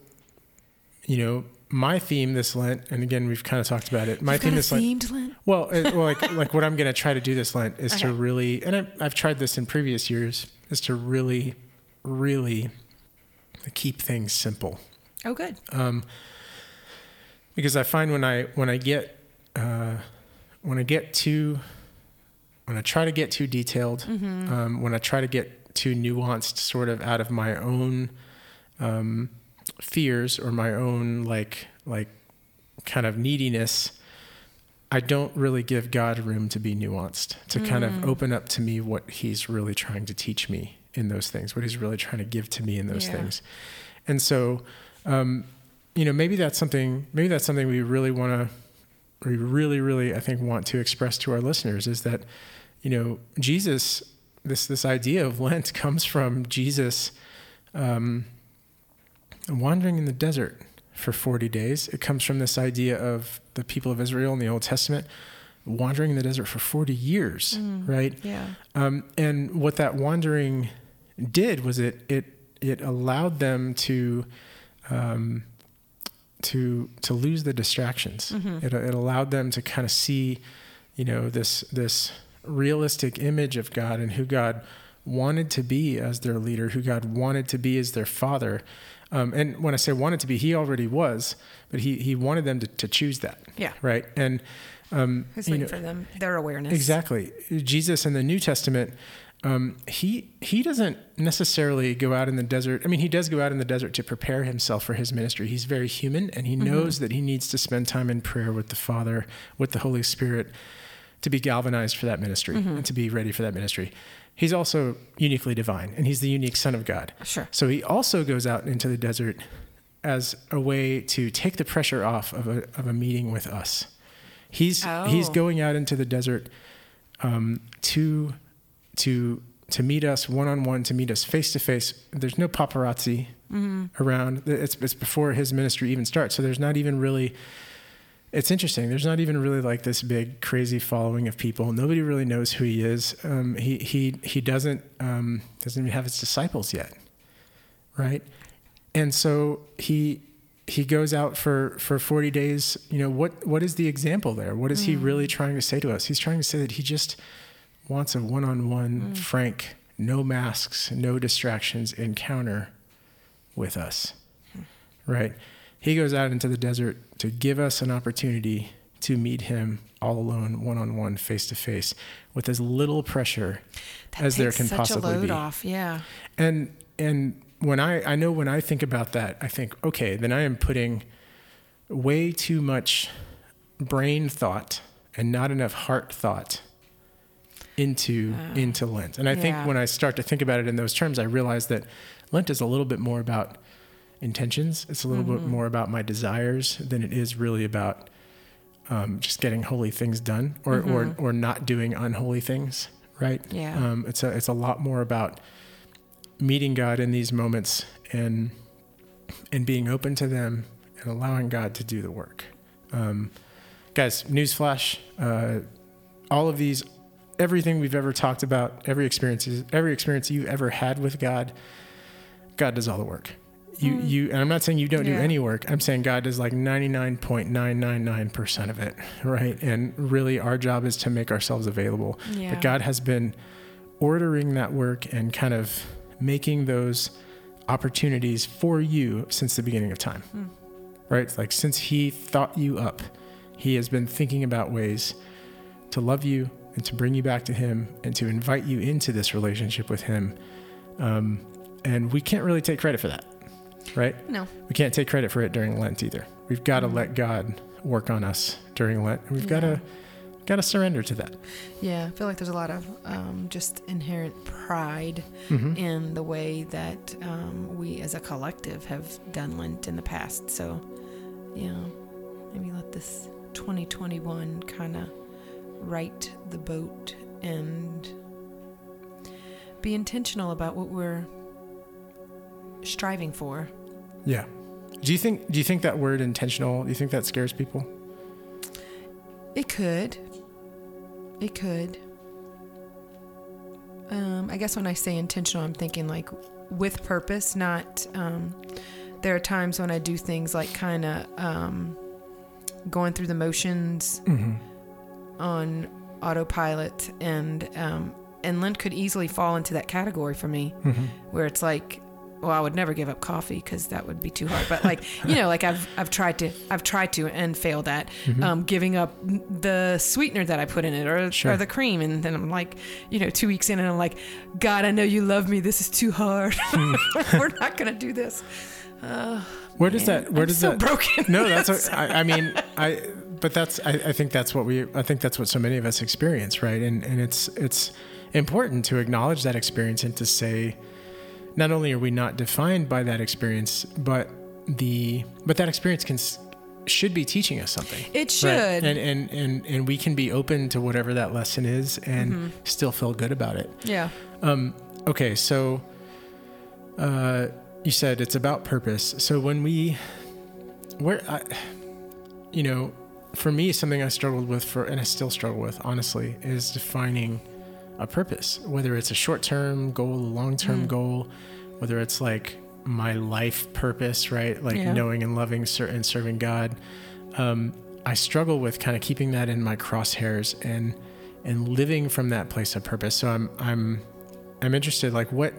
you know, my theme this Lent, and again, we've kind of talked about it. My You've theme this Lent. Lent? Well, it, well, like like what I'm going to try to do this Lent is to really, and I've, I've tried this in previous years, is to really, really keep things simple Oh, good. um, because I find when I when I get uh, when I get too when I try to get too detailed, um, when I try to get too nuanced, sort of out of my own um, fears or my own like like kind of neediness. I don't really give God room to be nuanced, to kind of open up to me what He's really trying to teach me in those things, what He's really trying to give to me in those Yeah. things. And so, um, you know, maybe that's something, maybe that's something we really want to, we really, really, I think, want to express to our listeners is that, you know, Jesus, this, this idea of Lent comes from Jesus um, wandering in the desert for 40 days. It comes from this idea of the people of Israel in the Old Testament wandering in the desert for 40 years, right? Yeah. Um, and what that wandering did was it it it allowed them to um, to to lose the distractions. It, it allowed them to kind of see, you know, this this realistic image of God and who God wanted to be as their leader, who God wanted to be as their father. Um, and when I say wanted to be, he already was, but he he wanted them to, to choose that. Yeah. Right. And um, Who's waiting know- for them? Their awareness. Exactly. Jesus in the New Testament, um, he he doesn't necessarily go out in the desert. I mean, he does go out in the desert to prepare himself for his ministry. He's very human, and he knows that he needs to spend time in prayer with the Father, with the Holy Spirit, to be galvanized for that ministry and to be ready for that ministry. He's also uniquely divine, and he's the unique Son of God. Sure. So he also goes out into the desert as a way to take the pressure off of a of a meeting with us. He's he's Oh. going out into the desert um, to to to meet us one on one, to meet us face to face. There's no paparazzi around. It's it's before his ministry even starts, so there's not even really. It's interesting. There's not even really like this big crazy following of people. Nobody really knows who he is. Um, he he he doesn't um, doesn't even have his disciples yet, right? And so he he goes out for for 40 days. You know what what is the example there? What is he really trying to say to us? He's trying to say that he just wants a one-on-one, mm. frank, no masks, no distractions encounter with us. Hmm. Right? He goes out into the desert to give us an opportunity to meet him all alone, one on one, face to face, with as little pressure That as there can such possibly a load be. off. Yeah. And and when I I know when I think about that, I think okay, then I am putting way too much brain thought and not enough heart thought into into Lent. And I think when I start to think about it in those terms, I realize that Lent is a little bit more about intentions. It's a little bit more about my desires than it is really about um, just getting holy things done or, or or not doing unholy things. Right? Yeah. Um, it's a it's a lot more about meeting God in these moments and and being open to them and allowing God to do the work. Um, guys, newsflash: uh, all of these, everything we've ever talked about, every experience, every experience you've ever had with God, God does all the work. You, mm. you, and I'm not saying you don't do any work. I'm saying God does like 99.999% of it, right? And really, our job is to make ourselves available. Yeah. But God has been ordering that work and kind of making those opportunities for you since the beginning of time. Hmm. Right? It's like since He thought you up, He has been thinking about ways to love you and to bring you back to Him and to invite you into this relationship with Him. Um, and we can't really take credit for that, right? No. We can't take credit for it during Lent either. We've got to let God work on us during Lent, and we've got to got to surrender to that. Yeah, I feel like there's a lot of um, just inherent pride Mhm. in the way that um, we as a collective have done Lent in the past. So, yeah, maybe let this 2021 kind of right the boat and be intentional about what we're striving for. Yeah. Do you think do you think that word intentional, do you think that scares people? It could. It could. Um, I guess when I say intentional, I'm thinking like with purpose, not. Um, there are times when I do things like kind of um, going through the motions Mm-hmm. On autopilot, and um, and Lent could easily fall into that category for me, Mm-hmm. where it's like, well, I would never give up coffee because that would be too hard. But like, you know, like I've I've tried to I've tried to and failed at Mm-hmm. um, giving up the sweetener that I put in it or Sure. or the cream, and then I'm like, you know, two weeks in, and I'm like, God, I know you love me. This is too hard. We're not gonna do this. Where does Man, that where I'm does so that broken. No, that's what, I, I mean I but that's I, I think that's what we I think that's what so many of us experience, right? And and it's it's important to acknowledge that experience and to say not only are we not defined by that experience, but the but that experience can should be teaching us something. It Right. should. And, and and and we can be open to whatever that lesson is and Mm-hmm. still feel good about it. yeah. Um, okay, so uh, you said it's about purpose. So when we, where, I, you know, for me, something I struggled with for, and I still struggle with, honestly, is defining a purpose. Whether it's a short-term goal, a long-term Mm. goal, whether it's like my life purpose, right? Like Yeah. knowing and loving and serving God. Um, I struggle with kind of keeping that in my crosshairs and and living from that place of purpose. So I'm I'm I'm interested. Like what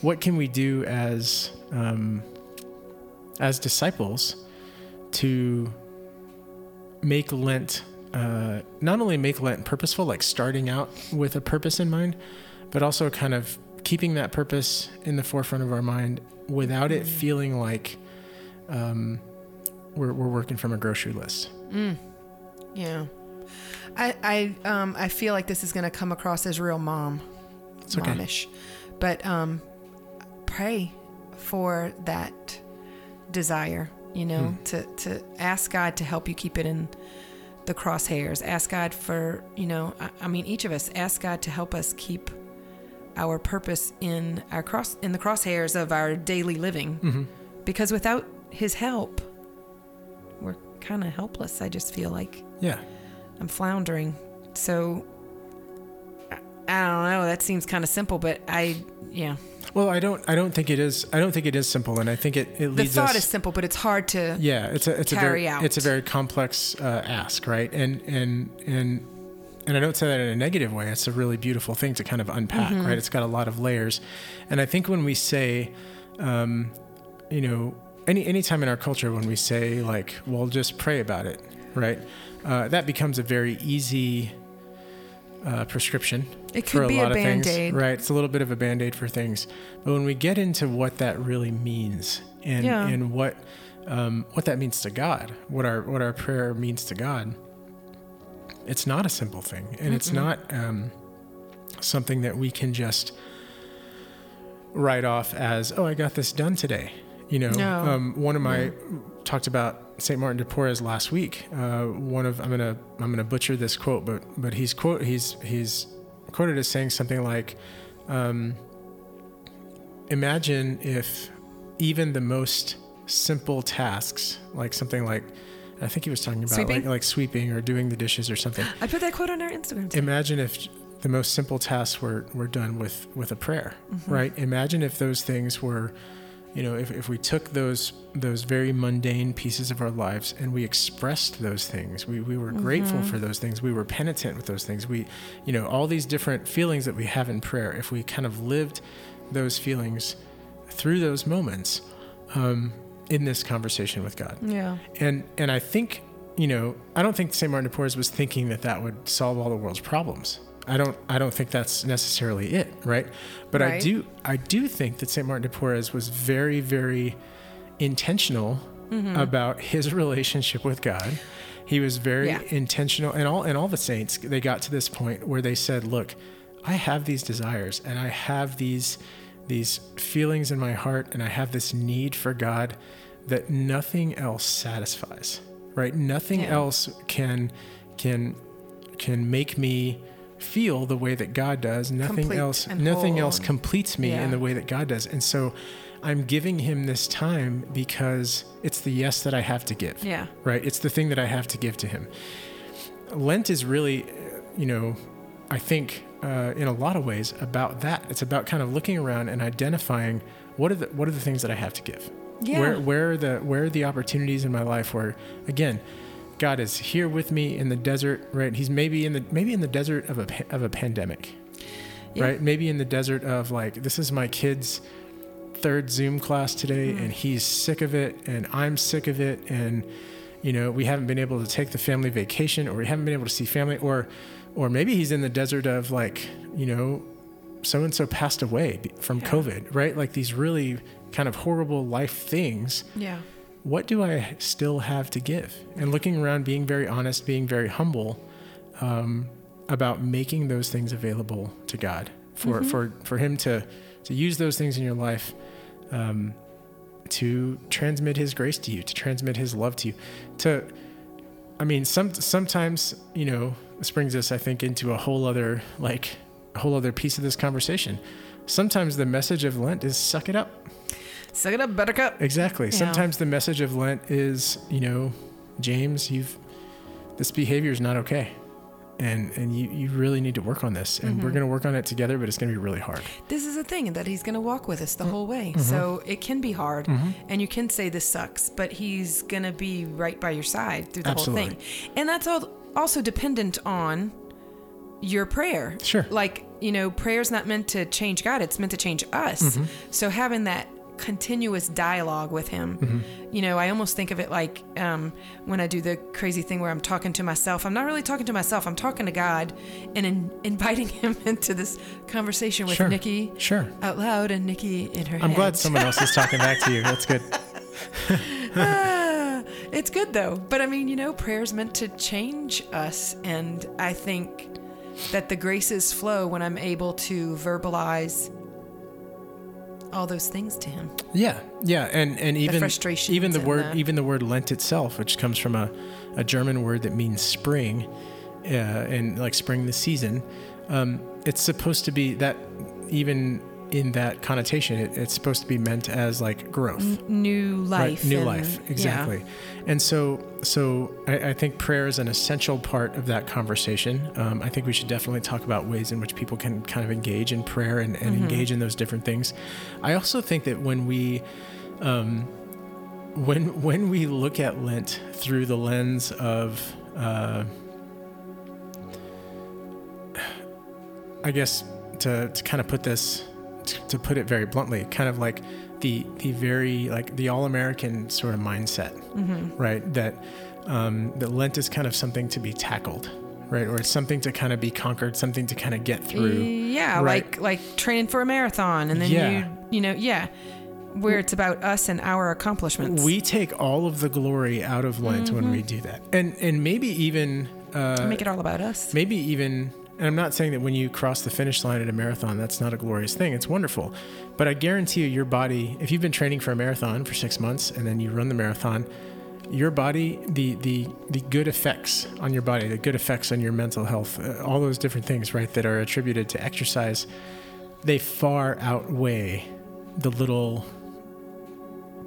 what can we do as um, as disciples to make Lent uh, not only make Lent purposeful, like starting out with a purpose in mind, but also kind of keeping that purpose in the forefront of our mind without it feeling like um, we're, we're working from a grocery list. Yeah. I I um I feel like this is gonna come across as real mom, It's okay. momish, but um, pray for that desire. You know, Hmm. to to ask God to help you keep it in the crosshairs. Ask God for you know. I, I mean, each of us ask God to help us keep our purpose in our cross in the crosshairs of our daily living, Mm-hmm. because without His help, we're kind of helpless. I just feel like. Yeah. I'm floundering. So I, I don't know. That seems kind of simple, but I yeah. Well, I don't. I don't think it is. I don't think it is simple, and I think it, it The thought us. is simple, but it's hard to yeah, it's a it's a very out. it's a very complex uh, ask, right? And and and and I don't say that in a negative way. It's a really beautiful thing to kind of unpack, Mm-hmm. right? It's got a lot of layers, and I think when we say, um, you know, any any time in our culture when we say like, well, just pray about it, right? Uh, that becomes a very easy uh, prescription It for a be lot of things, Band-Aid. right? It's a little bit of a band aid for things, but when we get into what that really means and Yeah. and what um, what that means to God, what our what our prayer means to God, it's not a simple thing, and it's not um, something that we can just write off as, "Oh, I got this done today." You know, No. um, one of my talked about Saint Martin de Porres last week. Uh, one of I'm gonna I'm gonna butcher this quote, but but he's quote he's he's quoted as saying something like, um, "Imagine if even the most simple tasks, like something like." I think he was talking about Sweeping? like like sweeping or doing the dishes or something. I put that quote on our Instagram. too. Imagine if the most simple tasks were, were done with, with a prayer, Mm-hmm. right? Imagine if those things were, you know, if, if we took those those very mundane pieces of our lives and we expressed those things, we, we were grateful Mm-hmm. for those things, we were penitent with those things, we, you know, all these different feelings that we have in prayer, if we kind of lived those feelings through those moments um, in this conversation with God yeah. and and I think you know I don't think Saint Martin de Porres was thinking that that would solve all the world's problems. I don't I don't think that's necessarily it, right? But I do I do think that Saint Martin de Porres was very very intentional Mm-hmm. about his relationship with God. He was very Yeah. intentional, and all and all the saints they got to this point where they said, "Look, I have these desires, and I have these these feelings in my heart, and I have this need for God that nothing else satisfies. Right? Nothing Yeah. else can can can make me." Feel the way that God does nothing Complete else nothing whole else completes me Yeah. in the way that God does and so I'm giving him this time because it's the yes that I have to give Yeah. right? It's the thing that I have to give to him. Lent is really, uh, you know, I think uh, in a lot of ways about that. It's about kind of looking around and identifying what are the what are the things that I have to give. Yeah. Where where are the where are the opportunities in my life where again, God is here with me in the desert, right? He's maybe in the maybe in the desert of a of a pandemic. Yeah. Right? Maybe in the desert of like this is my kid's third Zoom class today Mm. and he's sick of it and I'm sick of it and you know we haven't been able to take the family vacation or we haven't been able to see family or or maybe he's in the desert of like you know so and so passed away from Yeah. covid right like these really kind of horrible life things Yeah. What do I still have to give? And looking around, being very honest, being very humble um, about making those things available to God for for for Him to to use those things in your life um, to transmit His grace to you, to transmit His love to you. To, I mean, some sometimes you know this brings us, I think, into a whole other like a whole other piece of this conversation. Sometimes the message of Lent is suck it up. Suck it up, buttercup. Exactly. Yeah. Sometimes the message of Lent is, you know, James, you've this behavior is not okay. And and you, you really need to work on this. And Mm-hmm. we're gonna work on it together, but it's gonna be really hard. This is a thing that he's going to walk with us the whole way. Mm-hmm. So it can be hard. And you can say this sucks, but he's going to be right by your side through the Absolutely. whole thing. And that's all also dependent on your prayer. Sure. Like, you know, prayer's not meant to change God, it's meant to change us. Mm-hmm. So having that continuous dialogue with him, Mm-hmm. you know, I almost think of it like um, when I do the crazy thing where I'm talking to myself. I'm not really talking to myself, I'm talking to God and in, inviting him into this conversation with Sure. Nikki Sure. out loud and Nikki in her I'm head. glad someone else is talking back to you. That's good. Ah, it's good though. But I mean, you know, prayer's meant to change us. And I think that the graces flow when I'm able to verbalize all those things to him. Yeah, yeah, and and even frustrations even the word the- even the word Lent itself, which comes from a, a German word that means spring, uh, and like spring the season, um, it's supposed to be that even in that connotation, it, it's supposed to be meant as like growth. New life. Right, new and- life, yeah. exactly. And so, so I, I think prayer is an essential part of that conversation. Um, I think we should definitely talk about ways in which people can kind of engage in prayer and, and engage in those different things. I also think that when we, um, when when we look at Lent through the lens of uh, I guess to, to kind of put this, to, to put it very bluntly, kind of like the the very like the all American sort of mindset, right? That um, that Lent is kind of something to be tackled, right? Or it's something to kind of be conquered, something to kind of get through. Yeah, Right. like like training for a marathon, and then Yeah. you you know yeah, where it's about us and our accomplishments. We take all of the glory out of Lent when we do that, and and maybe even uh, make it all about us. maybe even and i'm not saying that when you cross the finish line at a marathon that's not a glorious thing. It's wonderful. But i guarantee you your body if you've been training for a marathon for six months and then you run the marathon your body the the the good effects on your body the good effects on your mental health uh, all those different things right that are attributed to exercise they far outweigh the little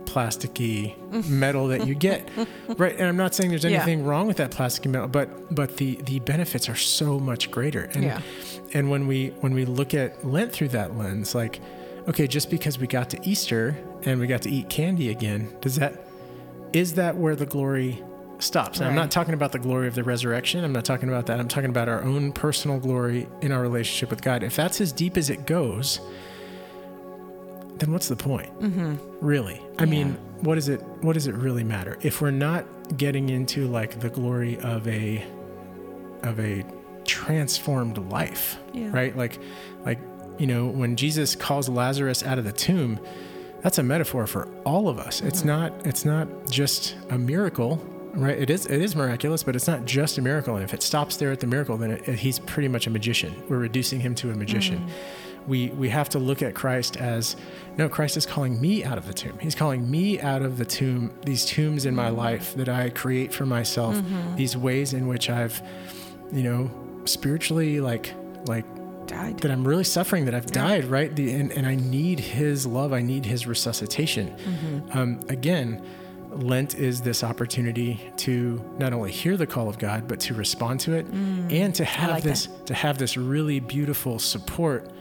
plasticky mm. medal that you get. Right and i'm not saying there's Yeah. anything wrong with that plasticky medal but but the the benefits are so much greater. And Yeah. and when we when we look at lent through that lens like okay just because we got to easter and we got to eat candy again does that is that where the glory stops? Now i'm not talking about the glory of the resurrection. I'm not talking about that. I'm talking about our own personal glory in our relationship with god. If that's as deep as it goes then what's the point? Mm-hmm. Really? I mean what does it what does it really matter? If we're not getting into like the glory of a of a transformed life Yeah. right? Like like you know when jesus calls lazarus out of the tomb that's a metaphor for all of us. It's not it's not just a miracle right? It is it is miraculous but it's not just a miracle. And if it stops there at the miracle then it, he's pretty much a magician. We're reducing him to a magician mm. We we have to look at Christ as no Christ is calling me out of the tomb. He's calling me out of the tomb, these tombs in my mm-hmm. life that I create for myself, mm-hmm. these ways in which I've you know spiritually like like Died. that I'm really suffering, that I've died, right? The, and, and I need His love. I need His resuscitation. Mm-hmm. Um, again, Lent is this opportunity to not only hear the call of God, but to respond to it, mm. and to have like this to have this really beautiful support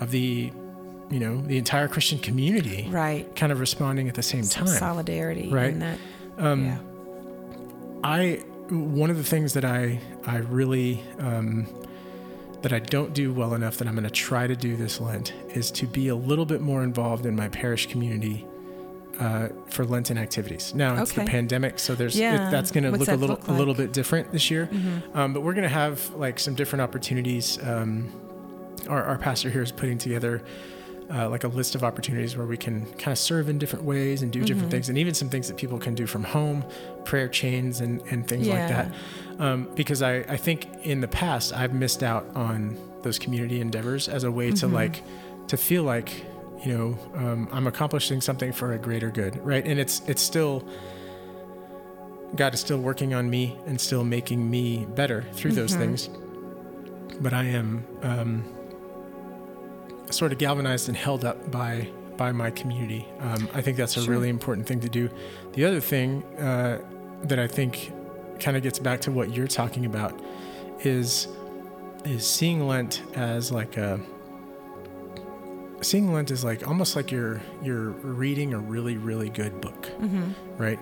of the, you know, the entire Christian community, Right. kind of responding at the same Some time. solidarity Right. in that. Um, yeah. I one of the things that I I really um, that I don't do well enough that I'm going to try to do this Lent is to be a little bit more involved in my parish community uh, for Lenten activities. Now it's the pandemic, so there's it- Yeah. that's going to look a little look a little? Mm-hmm. bit different this year. Um, but we're going to have like some different opportunities. Um, our, our pastor here is putting together uh, like a list of opportunities where we can kind of serve in different ways and do Mm-hmm. different things, and even some things that people can do from home, prayer chains and, and things like that. Um, because I, I think in the past I've missed out on those community endeavors as a way to Mm-hmm. like to feel like you know um, I'm accomplishing something for a greater good, right? And it's it's still God is still working on me and still making me better through those Mm-hmm. things. But I am um, sort of galvanized and held up by by my community. Um, I think that's a Sure. really important thing to do. The other thing uh, that I think kind of gets back to what you're talking about is is seeing Lent as like a seeing Lent is like almost like you're you're reading a really really good book, right?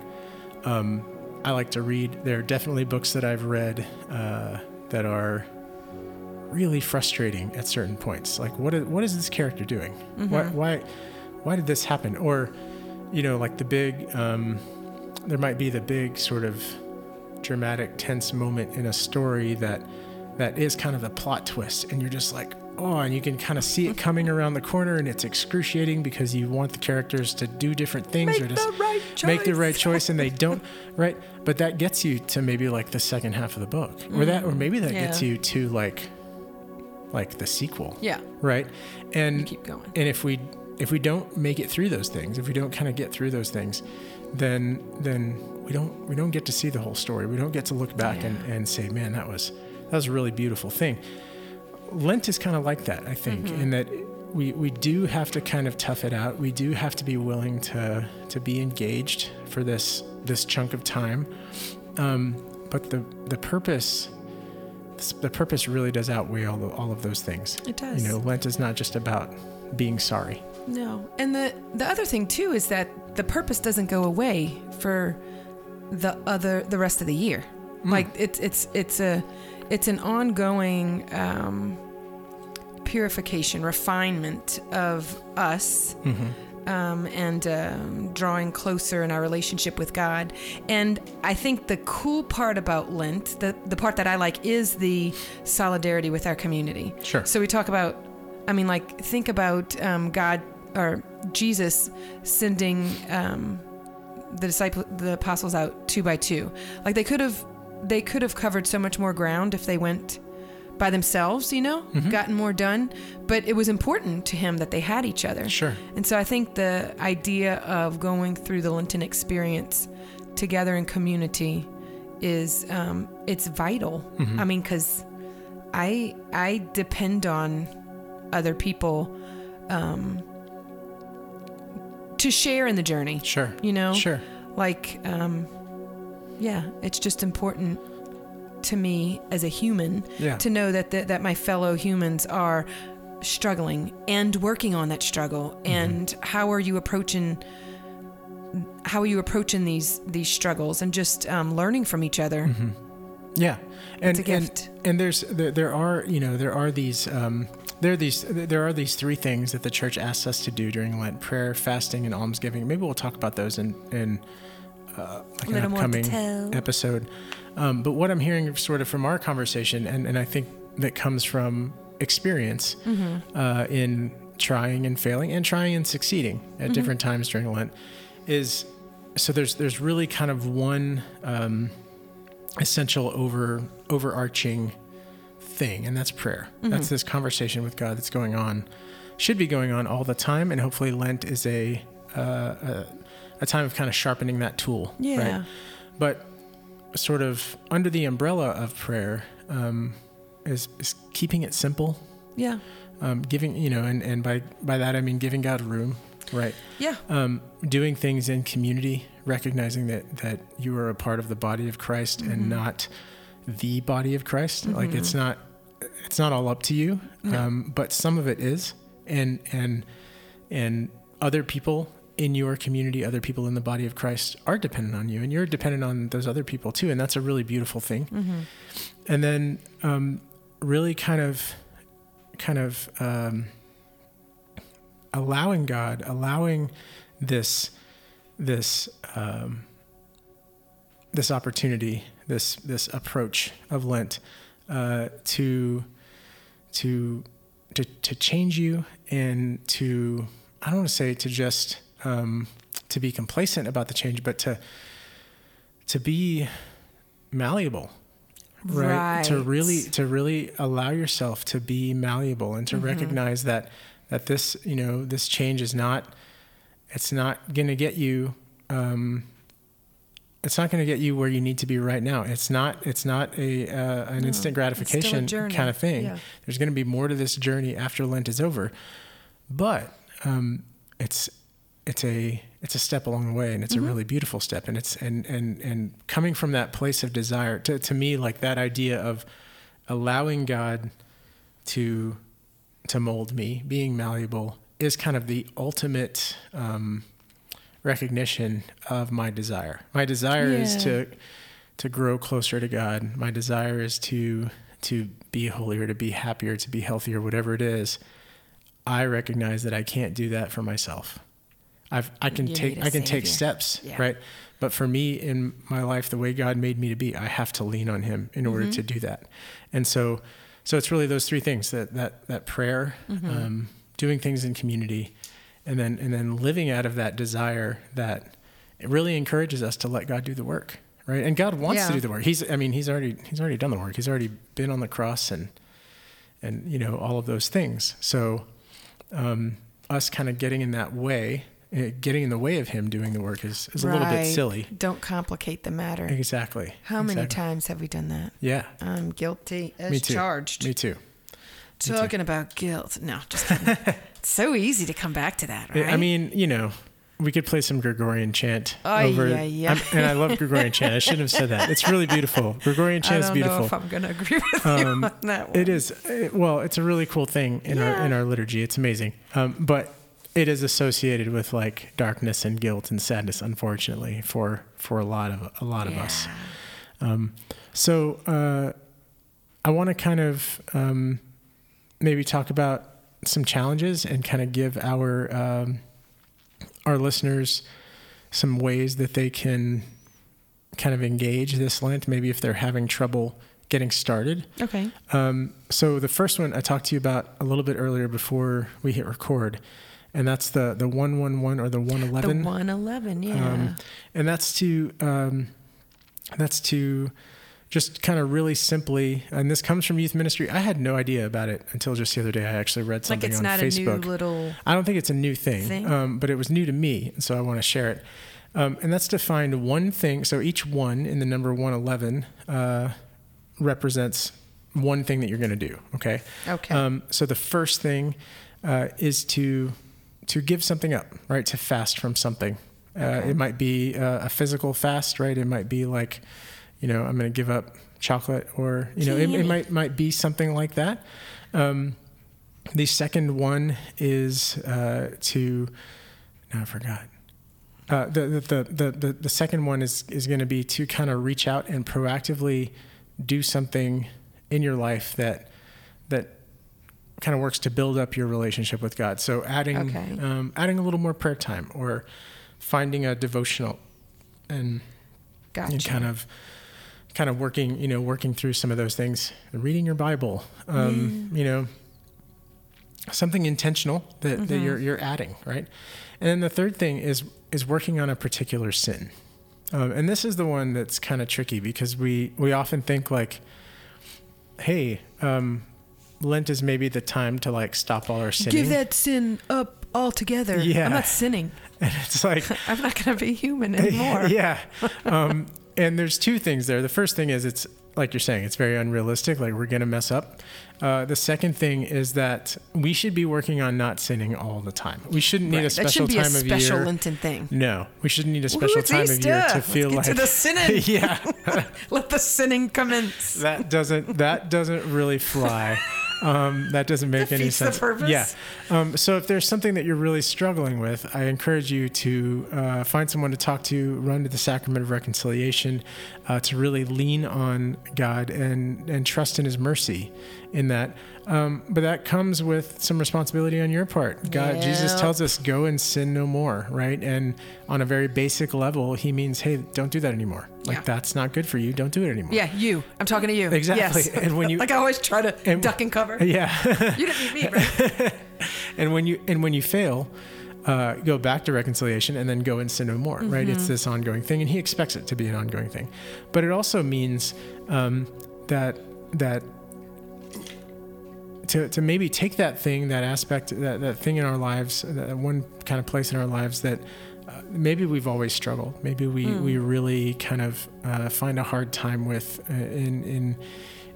Um, I like to read. There are definitely books that I've read uh, that are really frustrating at certain points. Like, what is what is this character doing? Why why why did this happen? Or, you know, like the big um, there might be the big sort of dramatic tense moment in a story that that is kind of the plot twist, and you're just like. Oh, and you can kind of see it coming around the corner, and it's excruciating because you want the characters to do different things Make or to the right make the right choice. and they don't right but that gets you to maybe like the second half of the book or that or maybe that gets Mm-hmm. You to like like the sequel Yeah. right and Keep going. and if we if we don't make it through those things if we don't kind of get through those things then then we don't we don't get to see the whole story we don't get to look back and, Yeah. and say man that was that was a really beautiful thing lent is kind of like that i think in that we we do have to kind of tough it out we do have to be willing to to be engaged for this this chunk of time um, but the the purpose the purpose really does outweigh all, the, all of those things It does. you know lent is not just about being sorry No. And the the other thing too is that the purpose doesn't go away for the other the rest of the year. Hmm. Like it's it's it's a it's an ongoing um, purification, refinement of us. Um, and um, drawing closer in our relationship with God. And I think the cool part about Lent, the, the part that I like, is the solidarity with our community. Sure. So we talk about, I mean, like, think about um, God or Jesus sending um, the disciple, the apostles out two by two. Like they could have, they could have covered so much more ground if they went by themselves, you know, gotten more done. But it was important to him that they had each other. Sure. And so I think the idea of going through the Lenten experience together in community is um, it's vital. I mean, because I I depend on other people um, to share in the journey. Sure. You know, Sure. like um, yeah, it's just important to me as a human Yeah. to know that that that my fellow humans are struggling and working on that struggle Mm-hmm. and how are you approaching how are you approaching these these struggles and just um, learning from each other Yeah, and a gift. and and there's there, there are you know there are these um, there are these there are these three things that the church asks us to do during Lent: prayer, fasting, and almsgiving. Maybe we'll talk about those in in uh, like an upcoming episode. Um, but what I'm hearing sort of from our conversation, and and I think that comes from experience Mm-hmm. uh, in trying and failing and trying and succeeding Mm-hmm. at different times during Lent, is so there's there's really kind of one. Um, essential over overarching thing and that's prayer that's this conversation with god that's going on should be going on all the time and hopefully lent is a uh, a, a time of kind of sharpening that tool Yeah. right but sort of under the umbrella of prayer um, is, is keeping it simple. Yeah. Um, giving you know and, and by by that i mean giving god room right? Yeah. Um, doing things in community, recognizing that that you are a part of the body of Christ and not the body of Christ. Like it's not it's not all up to you, um, but some of it is, and and and other people in your community, other people in the body of Christ are dependent on you, and you're dependent on those other people too, and that's a really beautiful thing. And then um, really kind of kind of um, allowing God, allowing this this um, this opportunity, this this approach of Lent uh, to to to to change you and to I don't want to say to just um, to be complacent about the change, but to to be malleable right, to really to really allow yourself to be malleable and to recognize that that this you know this change is not it's not going to get you um, it's not going to get you where you need to be right now. It's not it's not a uh, an instant gratification kind of thing. Yeah. there's going to be more to this journey after lent is over. But um, it's it's a it's a step along the way and it's Mm-hmm. a really beautiful step and it's and and and coming from that place of desire to to me like that idea of allowing God to to mold me being malleable is kind of the ultimate um, recognition of my desire my desire is to to grow closer to God my desire is to to be holier to be happier to be healthier whatever it is I recognize that I can't do that for myself. I've, I can You take I can take steps, Yeah. right? But for me in my life, the way God made me to be, I have to lean on Him in order Mm-hmm. to do that. And so, so it's really those three things: that that that prayer, Mm-hmm. um, doing things in community, and then and then living out of that desire that it really encourages us to let God do the work, right? And God wants to do the work. He's I mean He's already He's already done the work. He's already been on the cross and and you know all of those things. So um, us kind of getting in that way, getting in the way of him doing the work is, is a little bit silly. Don't complicate the matter. Exactly. How many times have we done that? Yeah. I'm guilty as Me too. charged. Me too. too. Talking about guilt. No, just it's so easy to come back to that, I- right? I mean, you know, we could play some Gregorian chant Ay, over, ay, ay. I'm- and I love Gregorian chant. I shouldn't have said that. It's really beautiful. Gregorian chant is don't know beautiful. if I'm going to agree with Um, you on that one. It is it- well. It's a really cool thing in our in our liturgy. It's amazing, um, but it is associated with like darkness and guilt and sadness. Unfortunately, for for a lot of a lot of us. Um, so uh, I want to kind of um, maybe talk about some challenges and kind of give our um, our listeners some ways that they can kind of engage this Lent. Maybe if they're having trouble getting started. Okay. Um, so the first one I talked to you about a little bit earlier before we hit record, and that's the the one one one or the one The eleven. 111, yeah. Um, and that's to um, that's to just kind of really simply, and this comes from youth ministry. I had no idea about it until just the other day. I actually read something on Facebook. like it's on not Facebook. a new little. I don't think it's a new thing, Thing? Um, but it was new to me, and so I want to share it. Um, and that's to find one thing. So each one in the number 111 uh, represents one thing that you're going to do. Okay. Okay. Um, so the first thing uh, is to to give something up, right? To fast from something. Uh, It might be uh, a physical fast, right? It might be like, you know, I'm going to give up chocolate, or you know, it, it might might be something like that. Um, the second one is uh, to. No, I forgot. Uh, the, the, the, the, the, the second one is, is going to be to kind of reach out and proactively do something in your life that that kind of works to build up your relationship with God. So adding Okay. um, adding a little more prayer time or finding a devotional and, Gotcha. and kind of kind of working you know working through some of those things reading your bible um, you know something intentional that, that Mm-hmm. you're you're adding right and then the third thing is is working on a particular sin um, and this is the one that's kind of tricky because we we often think like hey um, lent is maybe the time to like stop all our sinning Give that sin up altogether. Yeah. I'm not sinning. and it's like I'm not going to be human anymore. yeah. Um, and there's two things there. The first thing is it's like you're saying, it's very unrealistic. Like we're going to mess up. Uh, the second thing is that we should be working on not sinning all the time. We shouldn't need Right. a special that shouldn't be a time of special year. Lenten thing. no, we shouldn't need a special it's time of year Easter. to Let's feel like to the sinning. yeah, Let the sinning commence. that doesn't that doesn't really fly. Um, that doesn't make any Defeats the sense. purpose. Yeah. Um, so if there's something that you're really struggling with, I encourage you to uh, find someone to talk to, run to the sacrament of reconciliation, uh, to really lean on God and and trust in His mercy in that. Um, but that comes with some responsibility on your part. God, Jesus tells us, "Go and sin no more." Right, and on a very basic level, He means, "Hey, don't do that anymore. Like Yeah. that's not good for you. Don't do it anymore." Yeah, you. I'm talking to you. Exactly. Yes. And when you- like I always try to and- duck and cover. Yeah. You didn't mean me, right? and when you and when you fail uh, go back to reconciliation and then go and sin no more right it's this ongoing thing and he expects it to be an ongoing thing but it also means um, that that to, to maybe take that thing that aspect that, that thing in our lives that one kind of place in our lives that uh, maybe we've always struggled. Maybe we, we really kind of uh, find a hard time with uh, in in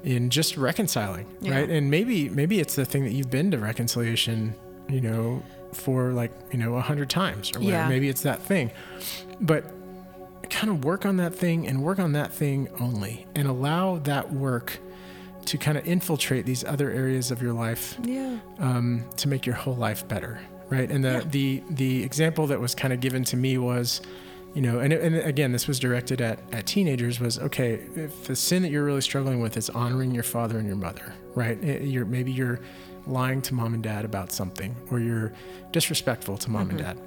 in just reconciling Yeah. right? And maybe maybe it's the thing that you've been to reconciliation you know for like you know a hundred times or whatever. Yeah. maybe it's that thing. But kind of work on that thing and work on that thing only and allow that work to kind of infiltrate these other areas of your life Yeah. um, to make your whole life better right? And the Yeah. the the example that was kind of given to me was you know and, and again this was directed at at teenagers was okay if the sin that you're really struggling with is honoring your father and your mother right? It- you're maybe you're lying to mom and dad about something or you're disrespectful to mom and dad.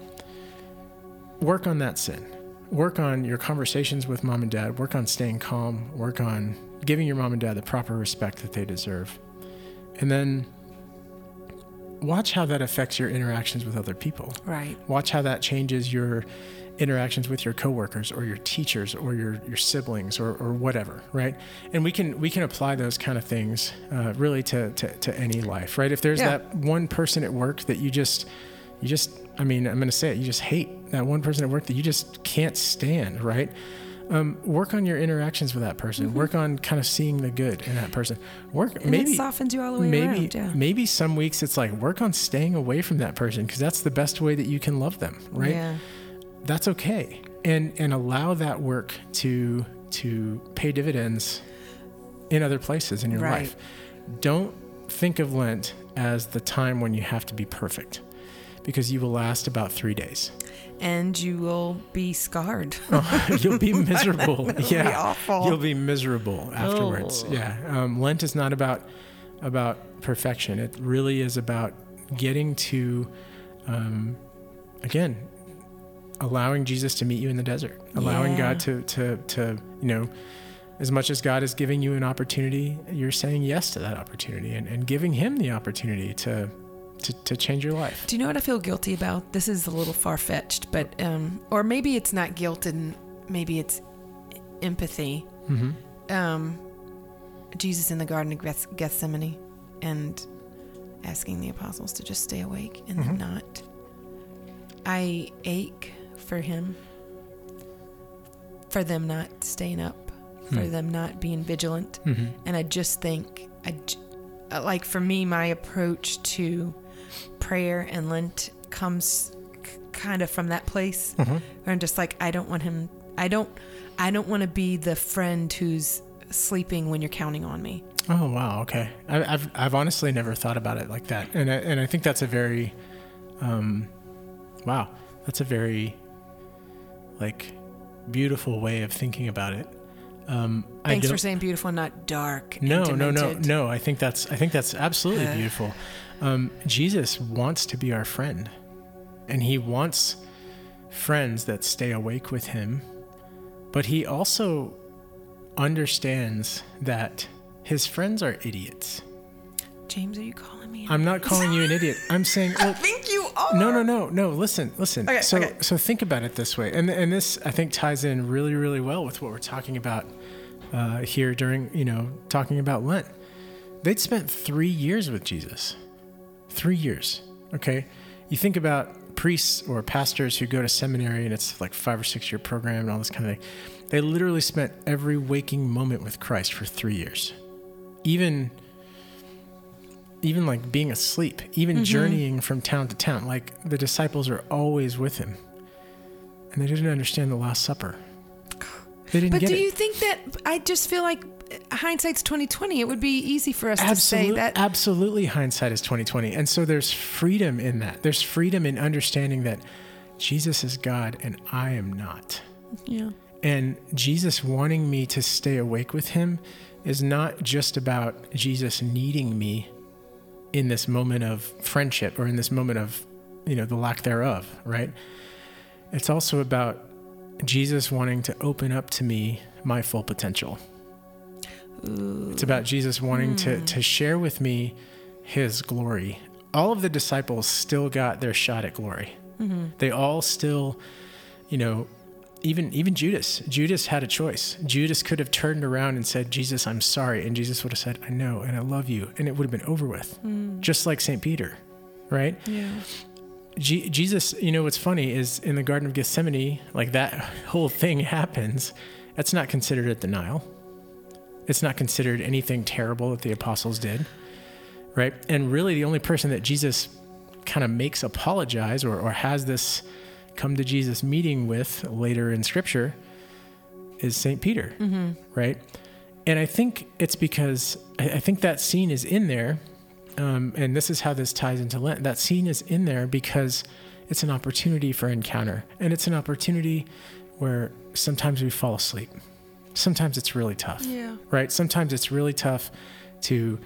Work on that sin. Work on your conversations with mom and dad. Work on staying calm. Work on giving your mom and dad the proper respect that they deserve. And then watch how that affects your interactions with other people. Right. watch how that changes your interactions with your coworkers or your teachers or your, your siblings or, or whatever right? And we can we can apply those kind of things uh, really to, to, to any life right? If there's Yeah. that one person at work that you just you just i mean i'm going to say it you just hate that one person at work that you just can't stand right um, work on your interactions with that person work on kind of seeing the good in that person work Mm-hmm. And maybe it softens you all the way maybe around. Yeah. maybe some weeks it's like work on staying away from that person because that's the best way that you can love them right Yeah. that's okay and and allow that work to to pay dividends in other places in your Right. life don't think of lent as the time when you have to be perfect because you will last about three days. And you will be scarred. You'll be miserable. That'll be yeah, awful. you'll be miserable afterwards. Oh. Yeah, um, Lent is not about about perfection. It really is about getting to, um, again, allowing Jesus to meet you in the desert, allowing Yeah. God to to to you know. As much as God is giving you an opportunity, you're saying yes to that opportunity and, and giving Him the opportunity to, to, to change your life. Do you know what I feel guilty about? This is a little far fetched, but um, or maybe it's not guilt and maybe it's empathy. Mm-hmm. Um, Jesus in the Garden of Geth- Gethsemane and asking the apostles to just stay awake and Mhm. not. I ache for him, for them not staying up, for Hmm. them not being vigilant. Mm-hmm. And I just think, I, j- like for me, my approach to prayer and Lent comes kind of from that place Mm-hmm. where I'm just like, I don't want him, I don't, I don't want to be the friend who's sleeping when you're counting on me. Oh wow, okay. I, I've I've honestly never thought about it like that, and I, and I think that's a very, um, wow, that's a very, like, beautiful way of thinking about it. Um, I Thanks for saying beautiful, not dark. no, no, no, no. I think that's I think that's absolutely Uh. beautiful. Um, Jesus wants to be our friend, and he wants friends that stay awake with him, but he also understands that his friends are idiots. James, are you calling me? I'm not calling you an idiot. I'm saying, I think are. no, no, no, no. Listen, listen. Okay, so, okay. so think about it this way, and and this I think ties in really, really well with what we're talking about uh, here during you know talking about Lent. They'd spent three years with Jesus, three years. Okay, you think about priests or pastors who go to seminary and it's like five or six year program and all this kind of thing. They literally spent every waking moment with Christ for three years, even even like being asleep, even mm-hmm. journeying from town to town. Like the disciples are always with him. And they didn't understand the Last Supper. They didn't But do it. you think that I just feel like uh, hindsight's 2020? It would be easy for us to say that. absolutely hindsight is 2020. And so there's freedom in that. There's freedom in understanding that Jesus is God and I am not. Yeah. And Jesus wanting me to stay awake with him is not just about Jesus needing me in this moment of friendship or in this moment of, you know, the lack thereof, right? It's also about Jesus wanting to open up to me my full potential. It's about Jesus wanting to, hmm. to share with me his glory. All of the disciples still got their shot at glory. Mm-hmm. They all still, you know, even even Judas. Judas had a choice. Judas could have turned around and said, "Jesus, I'm sorry," and Jesus would have said, "I know, and I love you," and it would have been over with. Hmm. Just like Saint Peter, right? Yeah. Je- Jesus, you know what's funny is in the Garden of Gethsemane, like that whole thing happens. That's not considered a denial. It's not considered anything terrible that the apostles did, right? And really, the only person that Jesus kind of makes apologize or, or has this come to Jesus meeting with later in Scripture is Saint Peter, right? And I think it's because I, I think that scene is in there um, and this is how this ties into Lent. That scene is in there because it's an opportunity for encounter, and it's an opportunity where sometimes we fall asleep. Sometimes it's really tough, Yeah. right? Sometimes it's really tough to,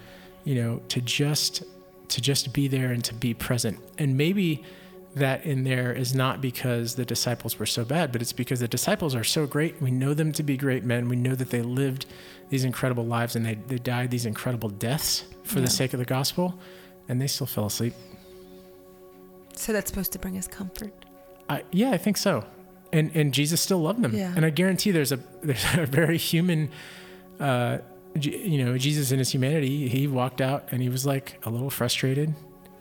you know, to just to just be there and to be present. And maybe that in there is not because the disciples were so bad, but it's because the disciples are so great. We know them to be great men. We know that they lived these incredible lives and they, they died these incredible deaths for Yeah. the sake of the gospel, and they still fell asleep. So that's supposed to bring us comfort. I, yeah, I think so. And and Jesus still loved them. Yeah. And I guarantee there's a there's a very human, uh, you know, Jesus in his humanity. He walked out and he was like a little frustrated,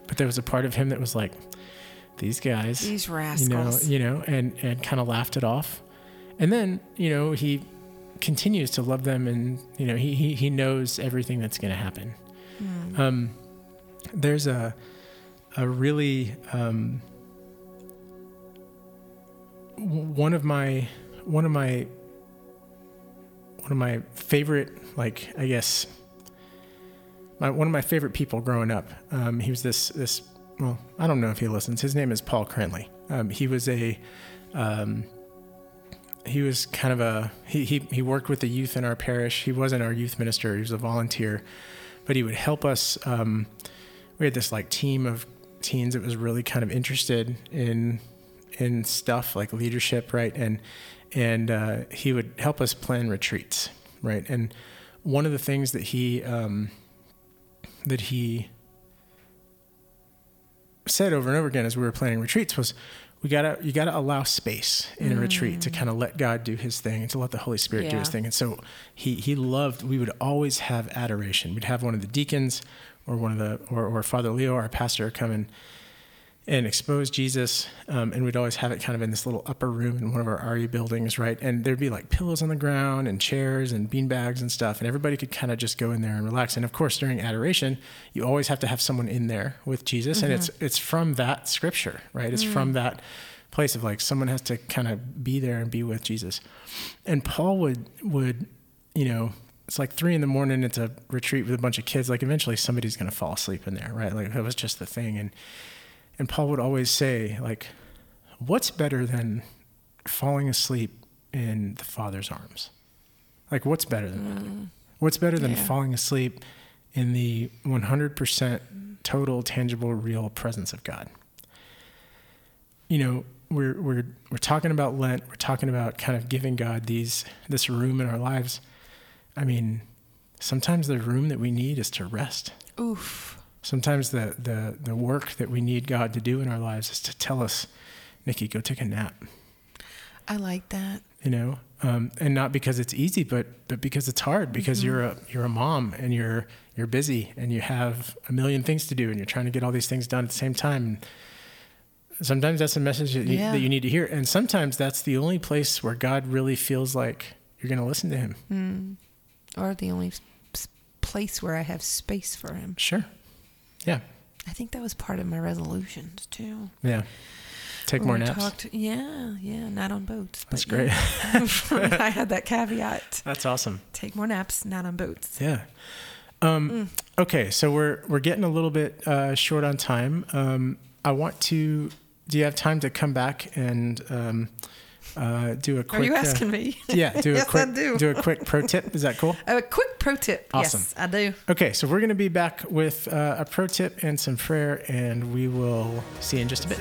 but there was a part of him that was like, these guys, These you know, rascals. you know, and and kind of laughed it off. And then you know he continues to love them, and you know he he, he knows everything that's going to happen. Hmm. Um, there's a a really um, one of my one of my one of my favorite like I guess my, one of my favorite people growing up. Um, he was this this well, I don't know if he listens. His name is Paul Cranley. Um, he was a, um, he was kind of a he, he he worked with the youth in our parish. He wasn't our youth minister. He was a volunteer, but he would help us. Um, we had this like team of teens that was really kind of interested in in stuff like leadership, right? And and uh, he would help us plan retreats, right? And one of the things that he um, that he said over and over again as we were planning retreats was we gotta you gotta allow space in a mm. retreat to kind of let God do his thing and to let the Holy Spirit do his thing. And so he he loved we would always have adoration. We'd have one of the deacons or one of the or, or Father Leo, our pastor, come and and expose Jesus. Um, and we'd always have it kind of in this little upper room in one of our RE buildings, right? And there'd be like pillows on the ground and chairs and bean bags and stuff. And everybody could kind of just go in there and relax. And of course, during adoration, you always have to have someone in there with Jesus. And it's it's from that scripture, right? It's from that place of like someone has to kind of be there and be with Jesus. And Paul would would, you know, it's like three in the morning. It's a retreat with a bunch of kids. Like eventually somebody's going to fall asleep in there, right? Like that was just the thing. And and Paul would always say, like, what's better than falling asleep in the Father's arms? Like, what's better than that? Mm. What's better than Yeah. falling asleep in the 100% total, tangible, real presence of God? You know, we're, we're, we're talking about Lent. We're talking about kind of giving God these, this room in our lives. I mean, sometimes the room that we need is to rest Oof. Sometimes the, the the work that we need God to do in our lives is to tell us, Nikki, go take a nap. I like that. You know, um, and not because it's easy, but but because it's hard. Because you're a you're a mom and you're you're busy and you have a million things to do and you're trying to get all these things done at the same time. And sometimes that's a message that, you, Yeah. that you need to hear, and sometimes that's the only place where God really feels like you're going to listen to Him. Mm. Or the only place where I have space for him. Sure, yeah, I think that was part of my resolutions too. yeah. Take When more naps. Talked, yeah, yeah, not on boats. That's but yeah. great. I had that caveat. That's awesome. Take more naps, not on boats. Yeah. Um, Mm. Okay, so we're we're getting a little bit uh, short on time. Um, I want to. Do you have time to come back and um, uh, do a quick? Are you uh, asking me? yeah, do a Yes, I quick do. a quick pro tip. Is that cool? A quick pro tip. Awesome. Yes, I do. Okay, so we're going to be back with uh, a pro tip and some prayer, and we will see you in just a bit.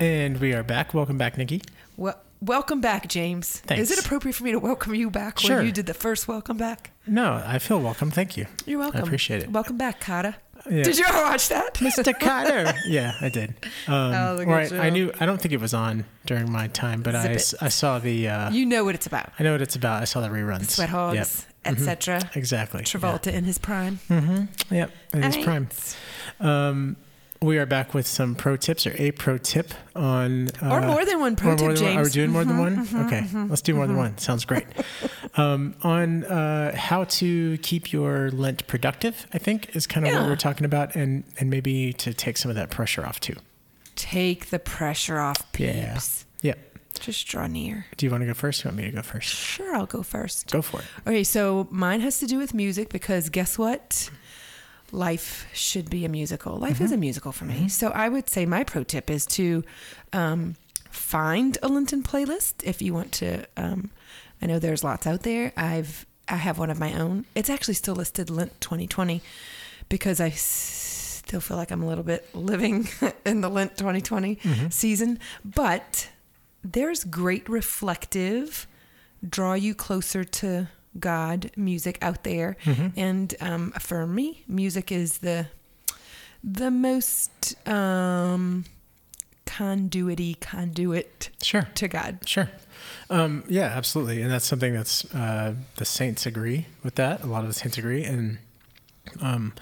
And we are back. Welcome back, Nikki. Well, welcome back, James. Thanks. Is it appropriate for me to welcome you back Sure. when you did the first welcome back? No, I feel welcome. Thank you. You're welcome. I appreciate it. Welcome back, Kotter. Yeah. Did you ever watch that? Mr. Kotter. yeah, I did. Um, That was a or good I, knew. I don't think it was on during my time, but I, Zip s- it. I saw the. Uh, You know what it's about. I know what it's about. I saw the reruns. Sweat hogs, Yep. etc. Exactly. Travolta in his prime. Yeah. Yep. In his All prime. Um, we are back with some pro tips or a pro tip on. Uh, Or more than one pro tip, than one- Are we James. doing more than one? Mhm, okay, mhm, let's do more than mhm. one. Sounds great. um, on uh, how to keep your Lent productive, I think is kind of what we're talking about, and and maybe to take some of that pressure off too. Take the pressure off, peeps. Yeah. Yep. Just draw near. Do you want to go first? You want me to go first? Sure, I'll go first. Go for it. Okay, so mine has to do with music because guess what? Life should be a musical. Life is a musical for me. So I would say my pro tip is to um, find a Lenten playlist if you want to. Um, I know there's lots out there. I've I have one of my own. It's actually still listed Lent 2020 because I still feel like I'm a little bit living in the Lent 2020 season. But there's great reflective draw you closer to God music out there. And um, for me, music is the the most um, conduity conduit Sure. to God. Sure. Um, yeah, absolutely. And that's something that's uh, the saints agree with that. A lot of the saints agree. And um,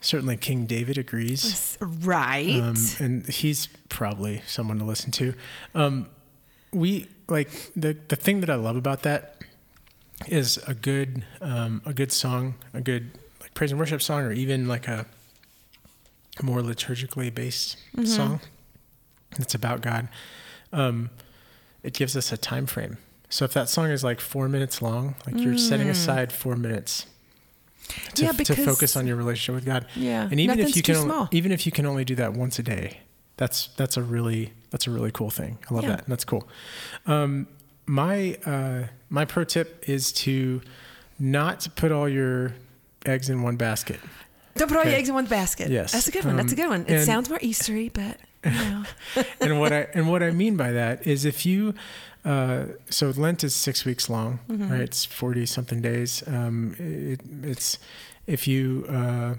certainly King David agrees. Right. Um, and he's probably someone to listen to. Um, we like the, the thing that I love about that is a good um, a good song, a good like praise and worship song, or even like a more liturgically based song that's about God. Um, it gives us a time frame. So if that song is like four minutes long, like you're setting aside four minutes to, Yeah, to focus on your relationship with God. Yeah, and even if you can, only, even if you can only do that once a day, that's that's a really that's a really cool thing. I love Yeah. that. That's cool. Um, my uh, my pro tip is to not put all your eggs in one basket. Don't put all your eggs in one basket. Yes. That's a good one. That's a Um, good one. It and- sounds more Eastery, but you know. and what I and what I mean by that is if you uh, so Lent is six weeks long, Mm-hmm. right? It's forty something days. Um, it, it's if you uh,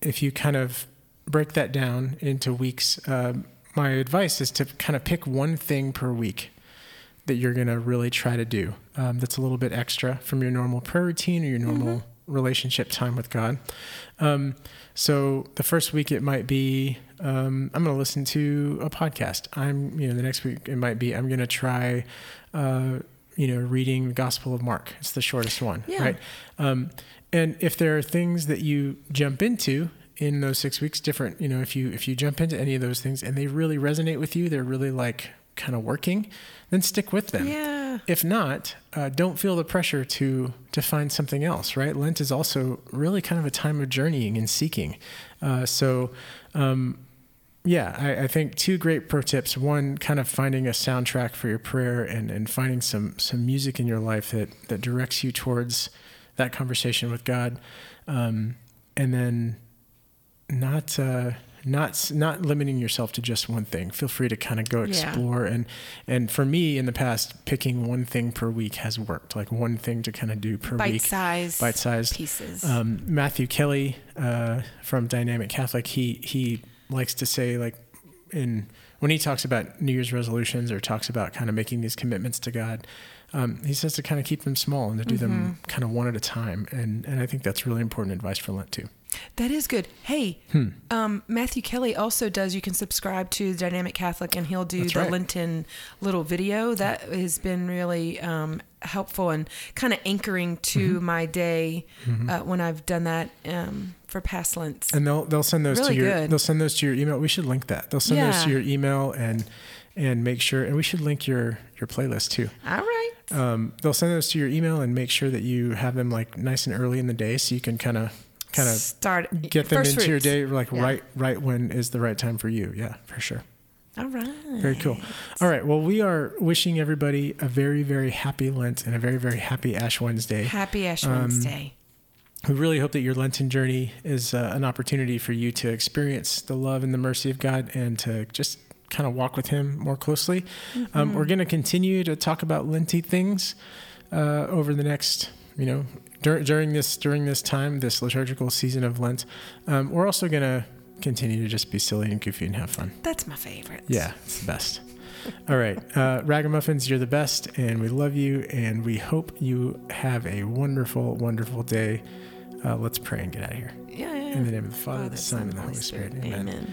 if you kind of break that down into weeks, um, my advice is to kind of pick one thing per week that you're going to really try to do. Um, that's a little bit extra from your normal prayer routine or your normal relationship time with God. Um, so the first week it might be um, I'm going to listen to a podcast. I'm you know the next week it might be I'm going to try uh, you know reading the Gospel of Mark. It's the shortest one, Yeah. right? Um, and if there are things that you jump into in those six weeks, different you know if you if you jump into any of those things and they really resonate with you, they're really like kind of working, then stick with them. Yeah. If not, uh, don't feel the pressure to to find something else. Right? Lent is also really kind of a time of journeying and seeking. Uh, so, um, yeah, I, I think two great pro tips. One, kind of finding a soundtrack for your prayer and and finding some some music in your life that that directs you towards that conversation with God, um, and then not. Uh, not not limiting yourself to just one thing. Feel free to kind of go Yeah. explore and and for me in the past, picking one thing per week has worked. Like one thing to kind of do per Bite week, size bite sized. pieces. Um, Matthew Kelly uh, from Dynamic Catholic, he he likes to say like in when he talks about New Year's resolutions or talks about kind of making these commitments to God, um, he says to kind of keep them small and to do them Mm-hmm. kind of one at a time, and and I think that's really important advice for Lent too. That is good. Hey, Hmm. um, Matthew Kelly also does. You can subscribe to Dynamic Catholic, and he'll do That's the right. Lenten little video. That has been really um, helpful and kind of anchoring to Mm-hmm. my day uh, when I've done that um, for past Lents. And they'll they'll send those Really to your good. they'll send those to your email. We should link that. They'll send those to your email and and make sure and we should link your your playlist too. All right. um, they'll send those to your email and make sure that you have them like nice and early in the day so you can kind of kind of start get them into your day like Yeah. right right when is the right time for you yeah for sure All right. very cool all right well we are wishing everybody a very very happy lent and a very very happy ash wednesday Happy Ash Um, Wednesday. we really hope that your lenten journey is uh, an opportunity for you to experience the love and the mercy of god and to just kind of walk with him more closely um, we're going to continue to talk about lenty things uh, over the next you know dur- during this during this time this liturgical season of lent um, we're also going to continue to just be silly and goofy and have fun That's my favorite. yeah it's the best all right uh, ragamuffins you're the best and we love you and we hope you have a wonderful wonderful day uh, let's pray and get out of here Yeah. yeah. in the name of the Father, the Son, and the Holy Spirit. Amen.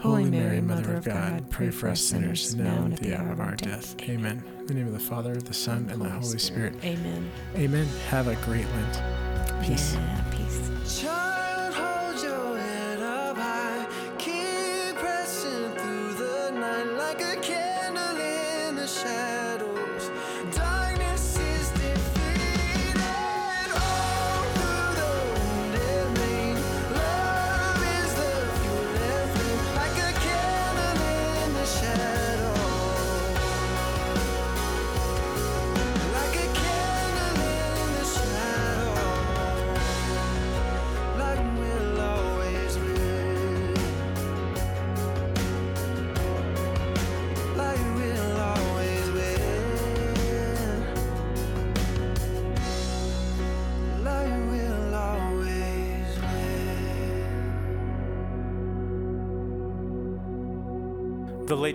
Holy Mary, Mother of God, pray for us sinners, now and at the hour of our death. Amen. In the name of the Father, the Son, and the Holy Spirit. Amen. Amen. Have a great Lent. Peace. Yeah, peace.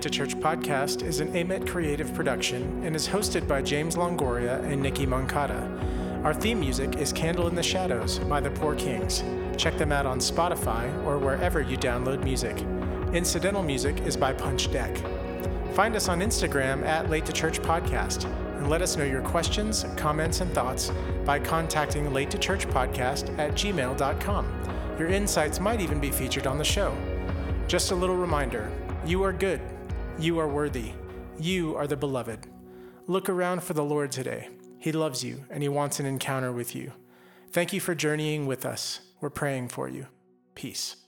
Late to Church podcast is an Amet creative production and is hosted by James Longoria and Nikki Moncada. Our theme music is Candle in the Shadows by the Poor Kings. Check them out on Spotify or wherever you download music. Incidental music is by Punch Deck. Find us on Instagram at Late to Church Podcast and let us know your questions, comments, and thoughts by contacting late to church podcast at gmail.com. Your insights might even be featured on the show. Just a little reminder you are good, you are worthy, you are the beloved. Look around for the Lord today. He loves you and He wants an encounter with you. Thank you for journeying with us. We're praying for you. Peace.